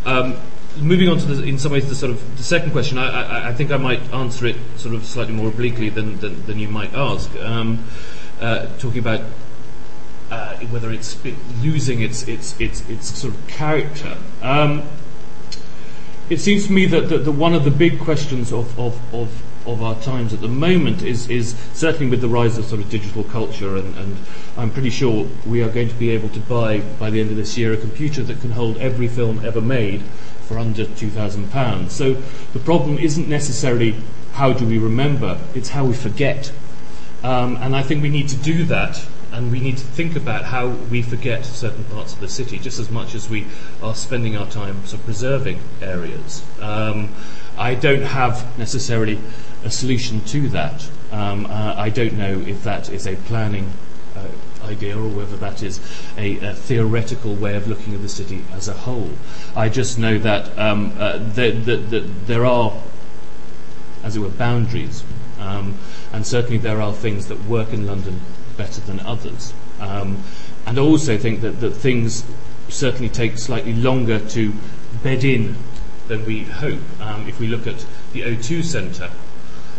Um, moving on to the, in some ways the sort of the second question, I, I, I, think I might answer it sort of slightly more obliquely than, than, than you might ask. Um, uh, talking about uh, whether it's losing its, its, its, its sort of character. Um, it seems to me that, that, that, one of the big questions of, of, of, of our times at the moment is, is certainly with the rise of sort of digital culture, and, and I'm pretty sure we are going to be able to buy, by the end of this year, a computer that can hold every film ever made for under £2,000. So the problem isn't necessarily how do we remember, it's how we forget. Um, and I think we need to do that and we need to think about how we forget certain parts of the city just as much as we are spending our time sort of preserving areas. Um, I don't have necessarily a solution to that. Um, uh, I don't know if that is a planning uh, idea or whether that is a, a, theoretical way of looking at the city as a whole. I just know that um, uh, the, the, the, there are, as it were, boundaries. Um, and certainly there are things that work in London better than others. Um, and I also think that, that things certainly take slightly longer to bed in than we hope. Um, if we look at the O2 Centre,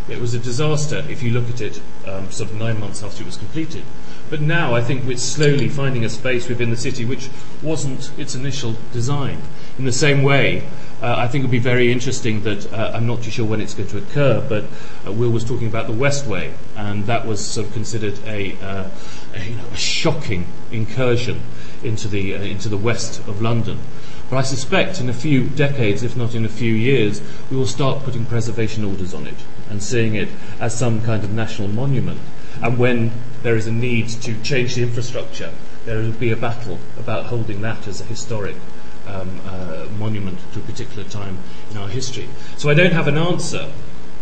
it was a disaster if you look at it um, sort of nine months after it was completed. But now I think we're slowly finding a space within the city which wasn't its initial design. In the same way, uh, I think it would be very interesting that uh, I'm not too sure when it's going to occur, but uh, Will was talking about the Westway, and that was sort of considered a, uh, a, you know, a shocking incursion into the, uh, into the west of London. But I suspect in a few decades, if not in a few years, we will start putting preservation orders on it and seeing it as some kind of national monument. And when there is a need to change the infrastructure, there will be a battle about holding that as a historic um, uh, monument to a particular time in our history. So I don't have an answer,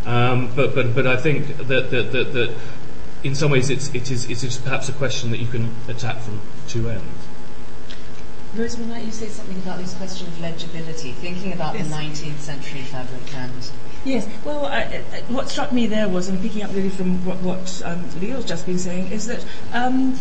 um, but, but, but I think that, that, that, that in some ways it's, it, is, it is perhaps a question that you can attack from two ends. Rosemary, might you say something about this question of legibility, thinking about yes. the 19th century fabric and Yes, well, uh, what struck me there was, and picking up really from what, what um, Leo's just been saying, is that um,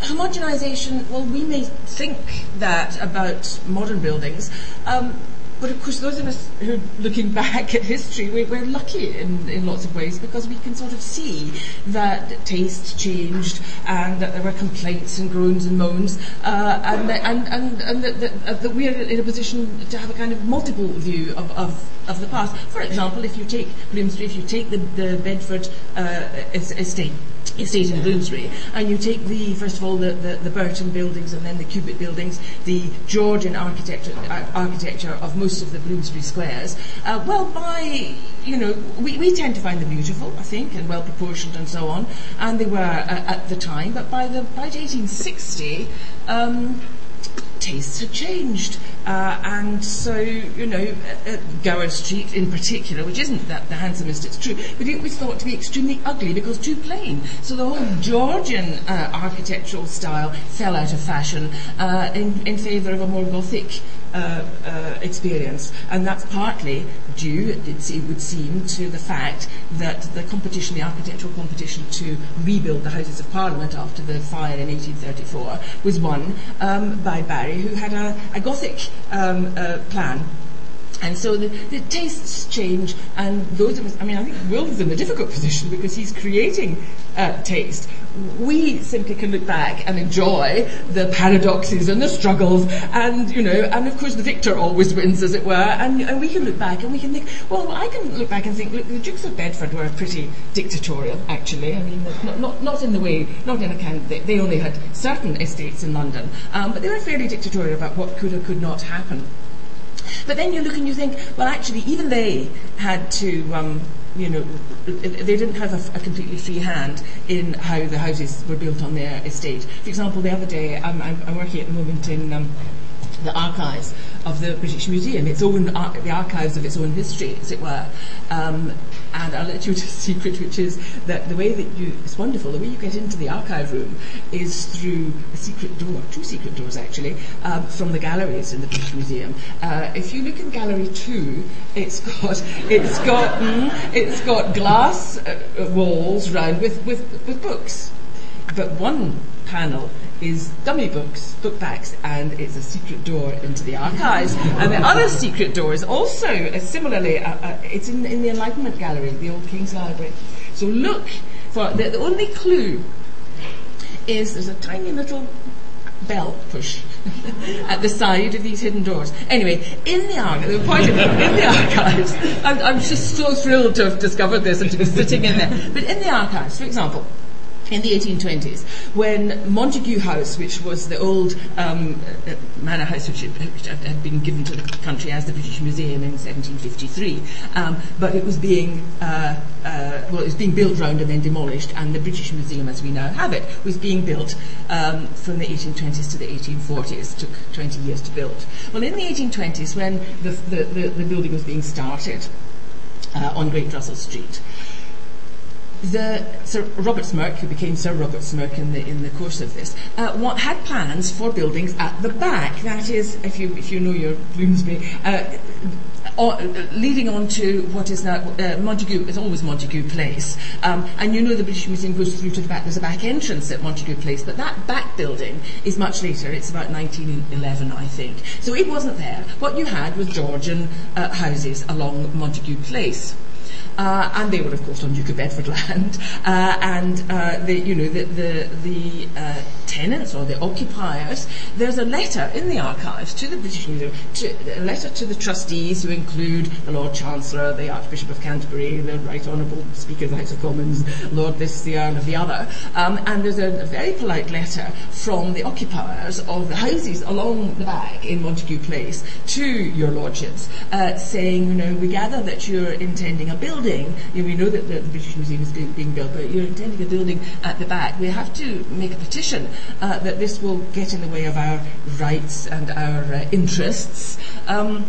homogenization, well, we may think that about modern buildings, um, but of course, those of us who are looking back at history, we're, we're lucky in, in lots of ways because we can sort of see that taste changed and that there were complaints and groans and moans, uh, and, and, and, and that, that, uh, that we're in a position to have a kind of multiple view of, of, of the past. For example, if you take Bloomsbury, if you take the, the Bedford uh, estate, estate in Bloomsbury, and you take the first of all the, the, the Burton buildings and then the Cubitt buildings, the Georgian architecture uh, architecture of most of the Bloomsbury squares. Uh, well, by you know, we, we tend to find them beautiful, I think, and well proportioned and so on, and they were uh, at the time. But by the by 1860. Um, tastes had changed. Uh, and so, you know, Gower Street in particular, which isn't that the handsomest, it's true, but it was thought to be extremely ugly because too plain. So the whole Georgian uh, architectural style fell out of fashion uh, in, in favour of a more Gothic experience, and that's partly due, it would seem, to the fact that the competition, the architectural competition to rebuild the Houses of Parliament after the fire in 1834 was won um, by Barry, who had a, a Gothic um, uh, plan And so the, the, tastes change, and those of us, I mean, I think Will's in a difficult position because he's creating uh, taste. We simply can look back and enjoy the paradoxes and the struggles, and, you know, and of course the victor always wins, as it were, and, and we can look back and we can think, well, I can look back and think, look, the Dukes of Bedford were pretty dictatorial, actually. I mean, not, not, not in the way, not in account, they, they only had certain estates in London, um, but they were fairly dictatorial about what could or could not happen. But then you look and you think, well, actually, even they had to, um, you know, they didn't have a, a, completely free hand in how the houses were built on their estate. For example, the other day, I'm, I'm, working at the moment in um, the archives of the British Museum, its own ar- the archives of its own history, as it were. Um, and I'll let you to a secret, which is that the way that you, it's wonderful, the way you get into the archive room is through a secret door, two secret doors actually, um, from the galleries in the British Museum. Uh, if you look in gallery two, it's got, it's got, mm, it's got glass uh, walls round with, with, with books. But one panel is dummy books, book backs, and it's a secret door into the archives. and the other secret door is also uh, similarly, uh, uh, it's in, in the Enlightenment Gallery, the old King's Library. So look for the, the only clue is there's a tiny little bell push at the side of these hidden doors. Anyway, in the archives, the point in the archives, I'm, I'm just so thrilled to have discovered this and to be sitting in there. But in the archives, for example, in the 1820s, when Montagu House, which was the old um, uh, manor house which, had been given to the country as the British Museum in 1753, um, but it was being uh, uh, well, it was being built round and then demolished, and the British Museum, as we now have it, was being built um, from the 1820s to the 1840s. It took 20 years to build. Well, in the 1820s, when the, the, the, the building was being started uh, on Great Russell Street the Sir Robert Smirke, who became Sir Robert Smirke in the in the course of this, uh, what, had plans for buildings at the back. That is, if you if you know your Bloomsbury. Uh, uh, leading on to what is now uh, Montague, it's always Montague Place. Um, and you know the British Museum goes through to the back, there's a back entrance at Montague Place, but that back building is much later, it's about 1911, I think. So it wasn't there. What you had was Georgian uh, houses along Montague Place. Uh, and they were, of course, on Duke of Bedford land. Uh, and uh, the, you know, the the, the uh, tenants or the occupiers. There's a letter in the archives to the British Museum, to, a letter to the trustees who include the Lord Chancellor, the Archbishop of Canterbury, the Right Honourable Speaker of the House of Commons, Lord this, the of the other. Um, and there's a, a, very polite letter from the occupiers of the houses along the back in Montague Place to your lordships, uh, saying, you know, we gather that you're intending a building you know, we know that the, the British Museum is being, being, built, but you're intending a building at the back. We have to make a petition that this will get in the way of our rights and our uh, interests. Um,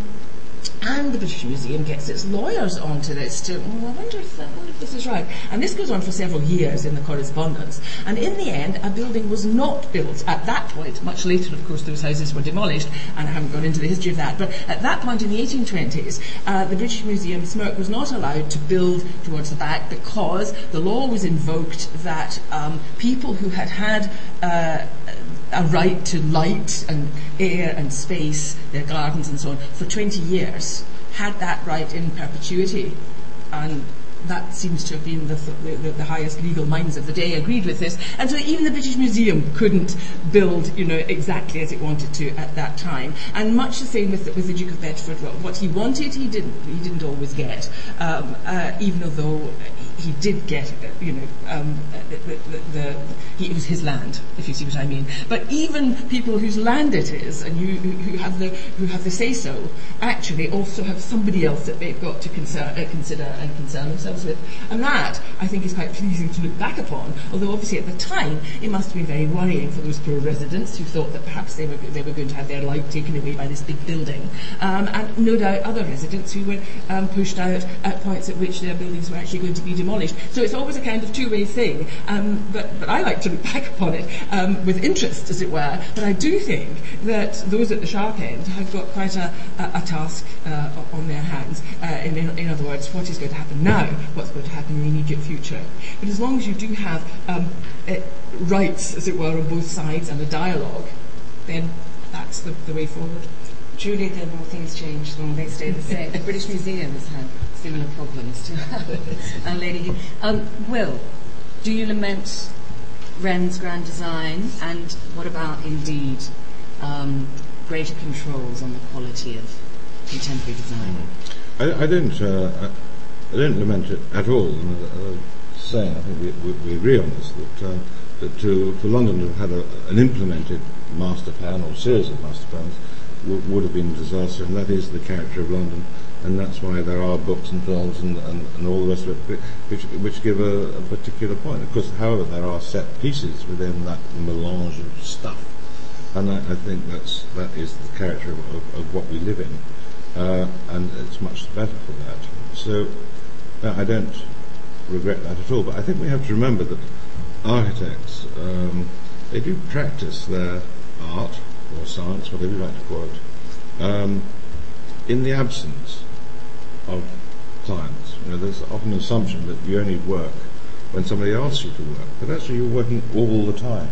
and the British Museum gets its lawyers onto this to, oh, I wonder if, I wonder if this is right. And this goes on for several years in the correspondence. And in the end, a building was not built at that point. Much later, of course, those houses were demolished, and I haven't gone into the history of that. But at that point in the 1820s, uh, the British Museum Smirke was not allowed to build towards the back because the law was invoked that um, people who had had uh, a right to light and air and space, their gardens and so on, for 20 years, had that right in perpetuity. And that seems to have been the, the, the, highest legal minds of the day agreed with this. And so even the British Museum couldn't build, you know, exactly as it wanted to at that time. And much the same with the, with the Duke of Bedford. What he wanted, he didn't, he didn't always get, um, uh, even though he did get, you know, um, the, the, he, it was his land, if you see what I mean. But even people whose land it is, and who, who have the who have the say so, actually also have somebody else that they've got to consider, uh, consider and concern themselves with. And that, I think, is quite pleasing to look back upon. Although obviously at the time it must have been very worrying for those poor residents who thought that perhaps they were they were going to have their life taken away by this big building, um, and no doubt other residents who were um, pushed out at points at which their buildings were actually going to be demolished. So it's always a kind of two-way thing. Um, but, but I like to look back upon it um, with interest, as it were. But I do think that those at the sharp end have got quite a, a, a task uh, on their hands. Uh, in, in, other words, what is going to happen now, what's going to happen in the immediate future. But as long as you do have um, uh, rights, as it were, on both sides and a dialogue, then that's the, the way forward. Truly, the more things change, the more they stay the same. The British Museum has had similar problems to and Lady. Um, Will, do you lament Wren's grand design, and what about indeed um, greater controls on the quality of contemporary design? I, I don't. Uh, I don't lament it at all. And, uh, saying, I think we, we, we, agree on this, that, uh, that to, for London to have had a, an implemented master plan or series of master plans w- would have been a disaster, and that is the character of London, and that's why there are books and films and, and, and all the rest of it which, which give a, a, particular point. Of course, however, there are set pieces within that melange of stuff, and I, I think that's that is the character of, of, of what we live in, uh, and it's much better for that. So I don't regret that at all, but I think we have to remember that architects um, they do practice their art or science, whatever you like to call it, um, in the absence of clients. You know, there's often an assumption that you only work when somebody asks you to work, but actually you're working all the time.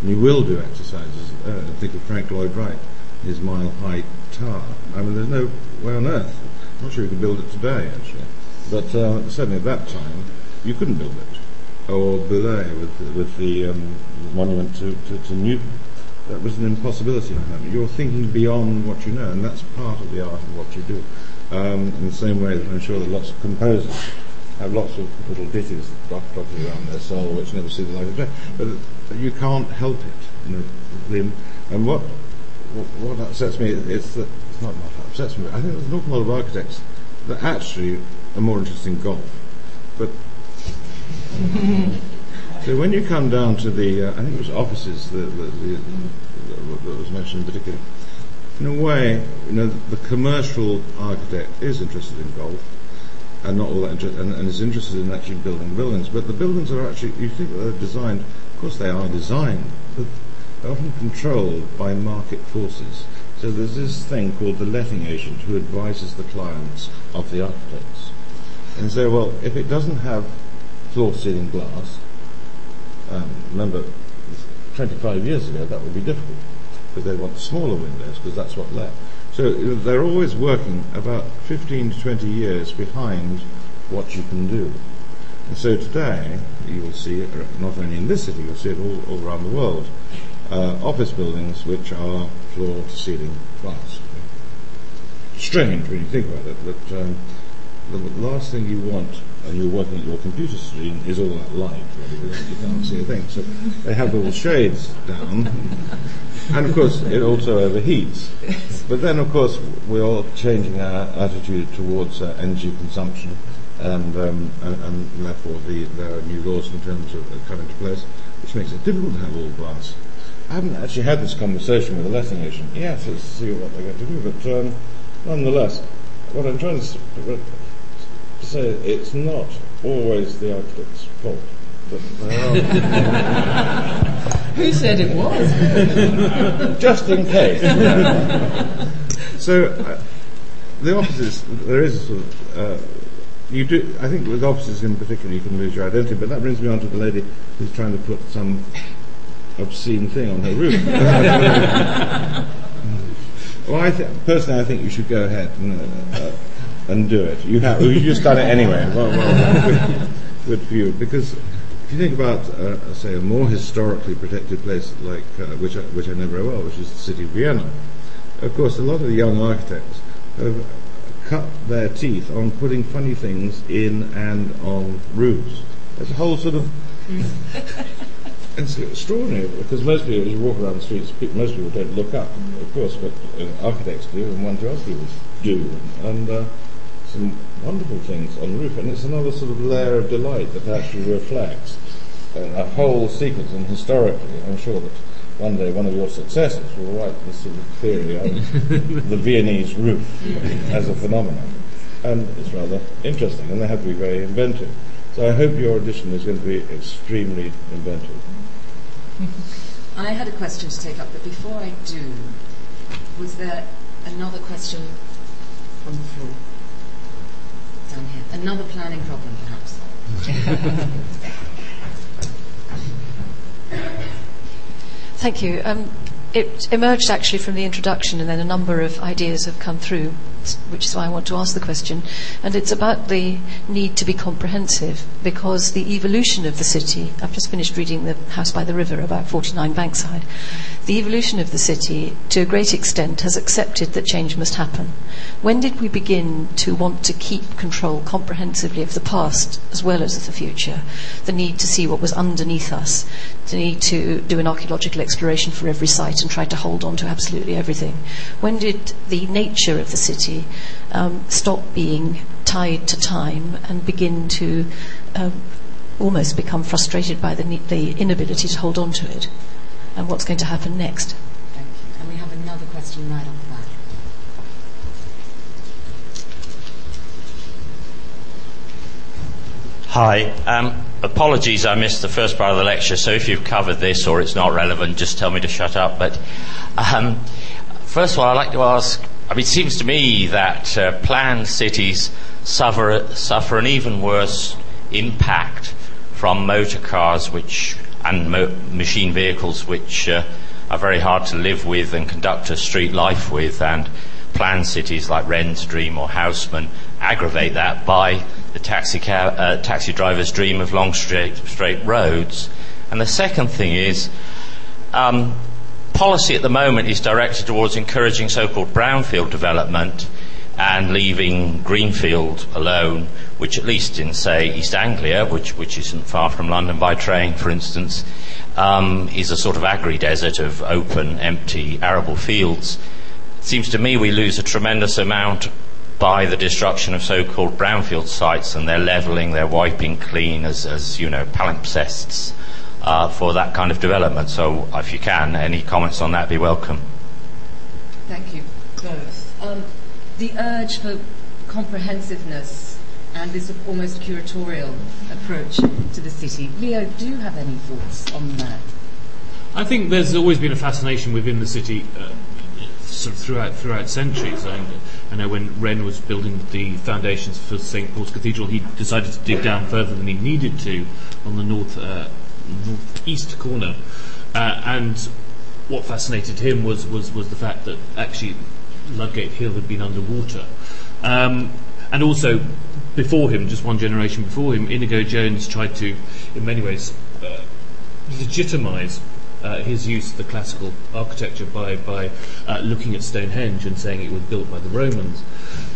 And you will do exercises. Uh, think of Frank Lloyd Wright, his mile high tower. I mean, there's no way on earth. I'm not sure you could build it today, actually. But uh, certainly at that time, you couldn't build it. Or Boullée with, with the um, monument to, to, to Newton that was an impossibility for them. You're thinking beyond what you know, and that's part of the art of what you do. Um, in the same way that I'm sure that lots of composers have lots of little ditties dotted around their soul which never see the light of day, but you can't help it. You know, and what, what, upsets me is that it's not what upsets me. I think there's an awful lot of architects that actually are more interested in golf, but. So when you come down to the, uh, I think it was offices that, that, that, was mentioned in particular, in a way, you know, the commercial architect is interested in golf, and not all that and, and, is interested in actually building buildings. But the buildings are actually, you think they're designed, of course they are designed, but they're often controlled by market forces. So there's this thing called the letting agent who advises the clients of the architects. And say, well, if it doesn't have floor ceiling glass, um, remember, 25 years ago that would be difficult because they want smaller windows because that's what let. So they're always working about 15 to 20 years behind what you can do. And so today, you will see not only in this city, you'll see it all, all around the world, uh, office buildings which are floor to ceiling glass. Strange when you think about it, but um, the last thing you want and you're working at your computer screen is all that light, really, you can't see a thing. So they have all the shades down, and of course it also overheats. But then, of course, we're all changing our attitude towards uh, energy consumption, and, um, and, and, therefore the, there are new laws in terms of uh, come into place, which makes it difficult to have all glass. I haven't actually had this conversation with the letting agent yet to see what they're going to do, but um, nonetheless, what I'm trying to say it's not always the architect's fault. Who said it was? Just in case. so, uh, the offices, there is a sort of. Uh, you do, I think with offices in particular, you can lose your identity, but that brings me on to the lady who's trying to put some obscene thing on her roof. well, I th- personally, I think you should go ahead. And, uh, and do it. You have. You've just done it anyway. Well, well, good, for you. Because if you think about, uh, say, a more historically protected place like uh, which I, which I know very well, which is the city of Vienna. Of course, a lot of the young architects have cut their teeth on putting funny things in and on roofs. There's a whole sort of. it's extraordinary because most people, as you walk around the streets, most people don't look up, of course, but uh, architects do, and one two people do. And uh, some wonderful things on the roof, and it's another sort of layer of delight that actually reflects uh, a whole sequence. And historically, I'm sure that one day one of your successors will write this sort of theory on the Viennese roof as a phenomenon. And it's rather interesting, and they have to be very inventive. So I hope your edition is going to be extremely inventive. I had a question to take up, but before I do, was there another question from the floor? Down here. Another planning problem, perhaps. Thank you. Um, it emerged actually from the introduction, and then a number of ideas have come through, which is why I want to ask the question. And it's about the need to be comprehensive because the evolution of the city. I've just finished reading The House by the River about 49 Bankside. The evolution of the city, to a great extent, has accepted that change must happen. When did we begin to want to keep control comprehensively of the past as well as of the future? The need to see what was underneath us, the need to do an archaeological exploration for every site and try to hold on to absolutely everything. When did the nature of the city um, stop being tied to time and begin to um, almost become frustrated by the, the inability to hold on to it? And what's going to happen next? Thank you. And we have another question right off the back. Hi. Um, apologies, I missed the first part of the lecture, so if you've covered this or it's not relevant, just tell me to shut up. But um, first of all, I'd like to ask I mean, it seems to me that uh, planned cities suffer, suffer an even worse impact from motor cars which, and mo- machine vehicles which uh, are very hard to live with and conduct a street life with. And planned cities like Wren's Dream or Haussmann aggravate that by the taxi, cab, uh, taxi driver's dream of long straight, straight roads. And the second thing is, um, policy at the moment is directed towards encouraging so-called brownfield development and leaving greenfield alone, which at least in, say, East Anglia, which, which isn't far from London by train, for instance, um, is a sort of agri-desert of open, empty, arable fields. It seems to me we lose a tremendous amount by the destruction of so-called brownfield sites and their levelling, their wiping clean as, as you know, palimpsests for that kind of development. So if you can, any comments on that be welcome. Thank you both. Um, the urge for comprehensiveness and this almost curatorial approach to the city. Leo, do you have any thoughts on that? I think there's always been a fascination within the city uh, sort of throughout throughout centuries. I, I know when Wren was building the foundations for St Paul's Cathedral, he decided to dig down further than he needed to on the north uh, northeast corner, uh, and what fascinated him was, was was the fact that actually Ludgate Hill had been underwater, um, and also before him, just one generation before him, Inigo Jones tried to, in many ways, uh, legitimise uh, his use of the classical architecture by, by uh, looking at Stonehenge and saying it was built by the Romans.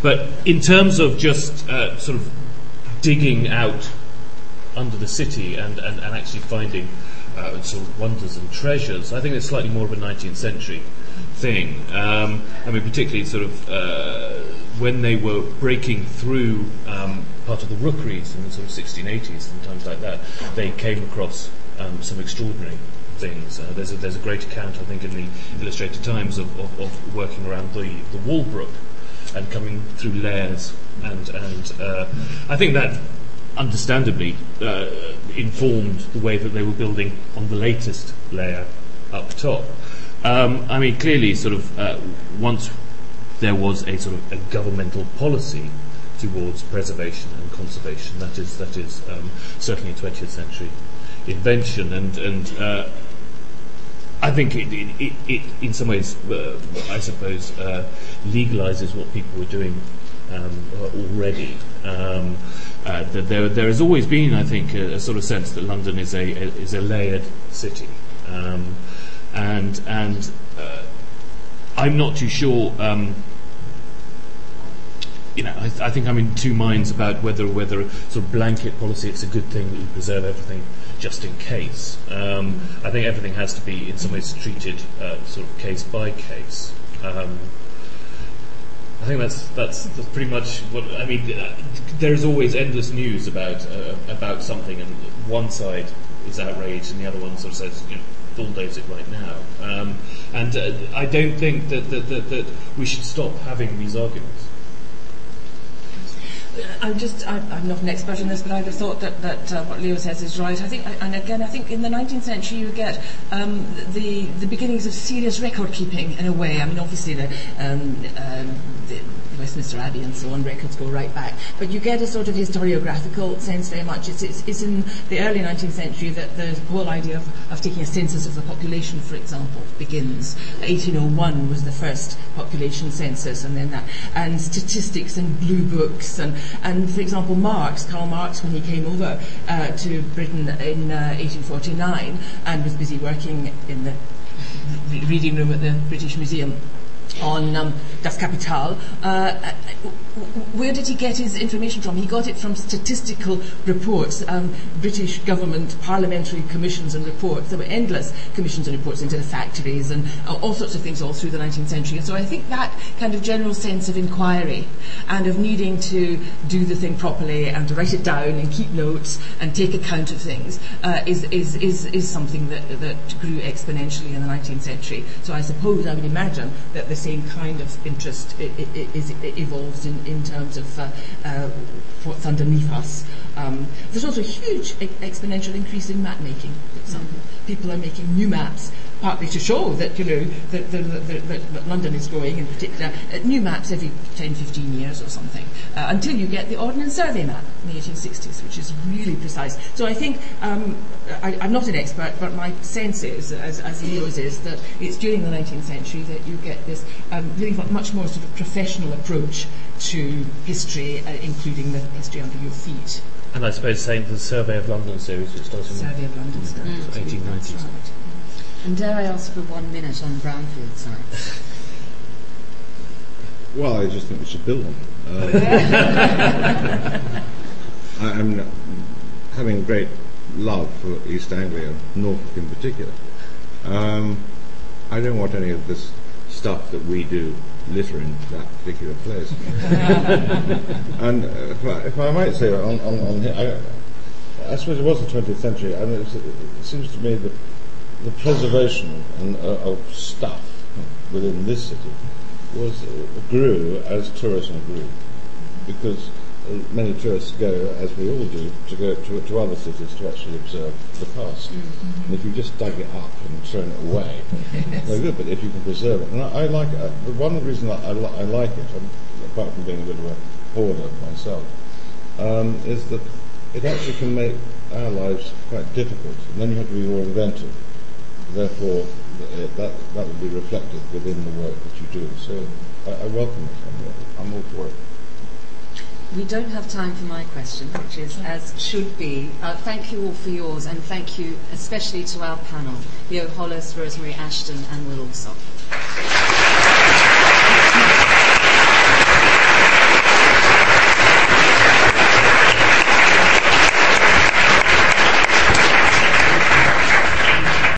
But in terms of just uh, sort of digging out under the city and, and, and actually finding uh, sort of wonders and treasures, I think it's slightly more of a 19th century thing. Um, I mean, particularly sort of uh, when they were breaking through um, part of the rookeries in the sort of 1680s and times like that, they came across um, some extraordinary things. Uh, there's, a, there's a great account, I think, in the Illustrated Times of, of, of working around the, the Walbrook and coming through layers. And, and uh, I think that understandably uh, informed the way that they were building on the latest layer up top. Um, I mean, clearly, sort of uh, once there was a sort of a governmental policy towards preservation and conservation, that is that is um, certainly a 20th century invention, and and uh, I think it, it, it, it, in some ways, uh, I suppose, uh, legalizes what people were doing um, already. Um, uh, that there, there has always been, I think, a, a, sort of sense that London is a, a is a layered city, um, and and uh, I'm not too sure. Um, you know, I, I, think I'm in two minds about whether whether sort of blanket policy it's a good thing that we preserve everything just in case. Um, I think everything has to be in some ways treated uh, sort of case by case. Um, I think that's, that's, that's pretty much what I mean. Uh, there's always endless news about uh, about something, and one side is outraged, and the other one sort of says, you know, bulldoze it right now. Um, and uh, I don't think that, that, that, that we should stop having these arguments. I'm just, I, am not an expert in this, but I'd have thought that, that uh, what Leo says is right. I think, and again, I think in the 19th century you get um, the, the beginnings of serious record keeping in a way. I mean, obviously the, um, um, Westminster Abbey and so on. Records go right back, but you get a sort of historiographical sense very much. It's, it's, it's in the early 19th century that the whole idea of, of taking a census of the population, for example, begins. 1801 was the first population census, and then that, and statistics and blue books, and, and for example, Marx, Karl Marx, when he came over uh, to Britain in uh, 1849 and was busy working in the reading room at the British Museum on um, Das Kapital. Uh, where did he get his information from? He got it from statistical reports, um, British government parliamentary commissions and reports. There were endless commissions and reports into the factories and uh, all sorts of things all through the 19th century. And so I think that kind of general sense of inquiry and of needing to do the thing properly and to write it down and keep notes and take account of things uh, is, is, is, is something that, that grew exponentially in the 19th century. So I suppose I would imagine that the same kind of interest evolves in, terms of uh, uh, what's underneath us. Um, there's also a huge exponential increase in map making, for example. People are making new maps, partly to show that, you know, that, that, that, that, that London is growing in particular. Uh, new maps every 10, 15 years or something, uh, until you get the Ordnance Survey map in the 1860s, which is really precise. So I think, um, I, I'm not an expert, but my sense is, as, as Leo's is, that it's during the 19th century that you get this um, really much more sort of professional approach to history, uh, including the history under your feet. And I suppose same for the Survey of London series, which started in Survey of London 1890s. That's right. And dare I ask for one minute on brownfield sites? Well, I just think we should build them. Uh, I, I'm not- having great love for East Anglia, Norfolk in particular. Um, I don't want any of this stuff that we do littering that particular place. and uh, if, I, if I might say on, on, on here, I, I suppose it was the 20th century, and it's, it seems to me that the preservation and, uh, of stuff within this city was uh, grew as tourism grew, because uh, many tourists go, as we all do, to go to, to other cities to actually observe the past. And if you just dug it up and thrown it away, no good. But if you can preserve it, and I, I like it. Uh, The one reason I, I, li- I like it, um, apart from being a bit of a hoarder myself, um, is that it actually can make our lives quite difficult, and then you have to be more inventive. Therefore, uh, that that will be reflected within the work that you do. So I, I welcome it. I'm, I'm all for it. We don't have time for my question, which is as should be. Uh, thank you all for yours, and thank you especially to our panel, Leo Hollis, Rosemary Ashton, and Will Alsop.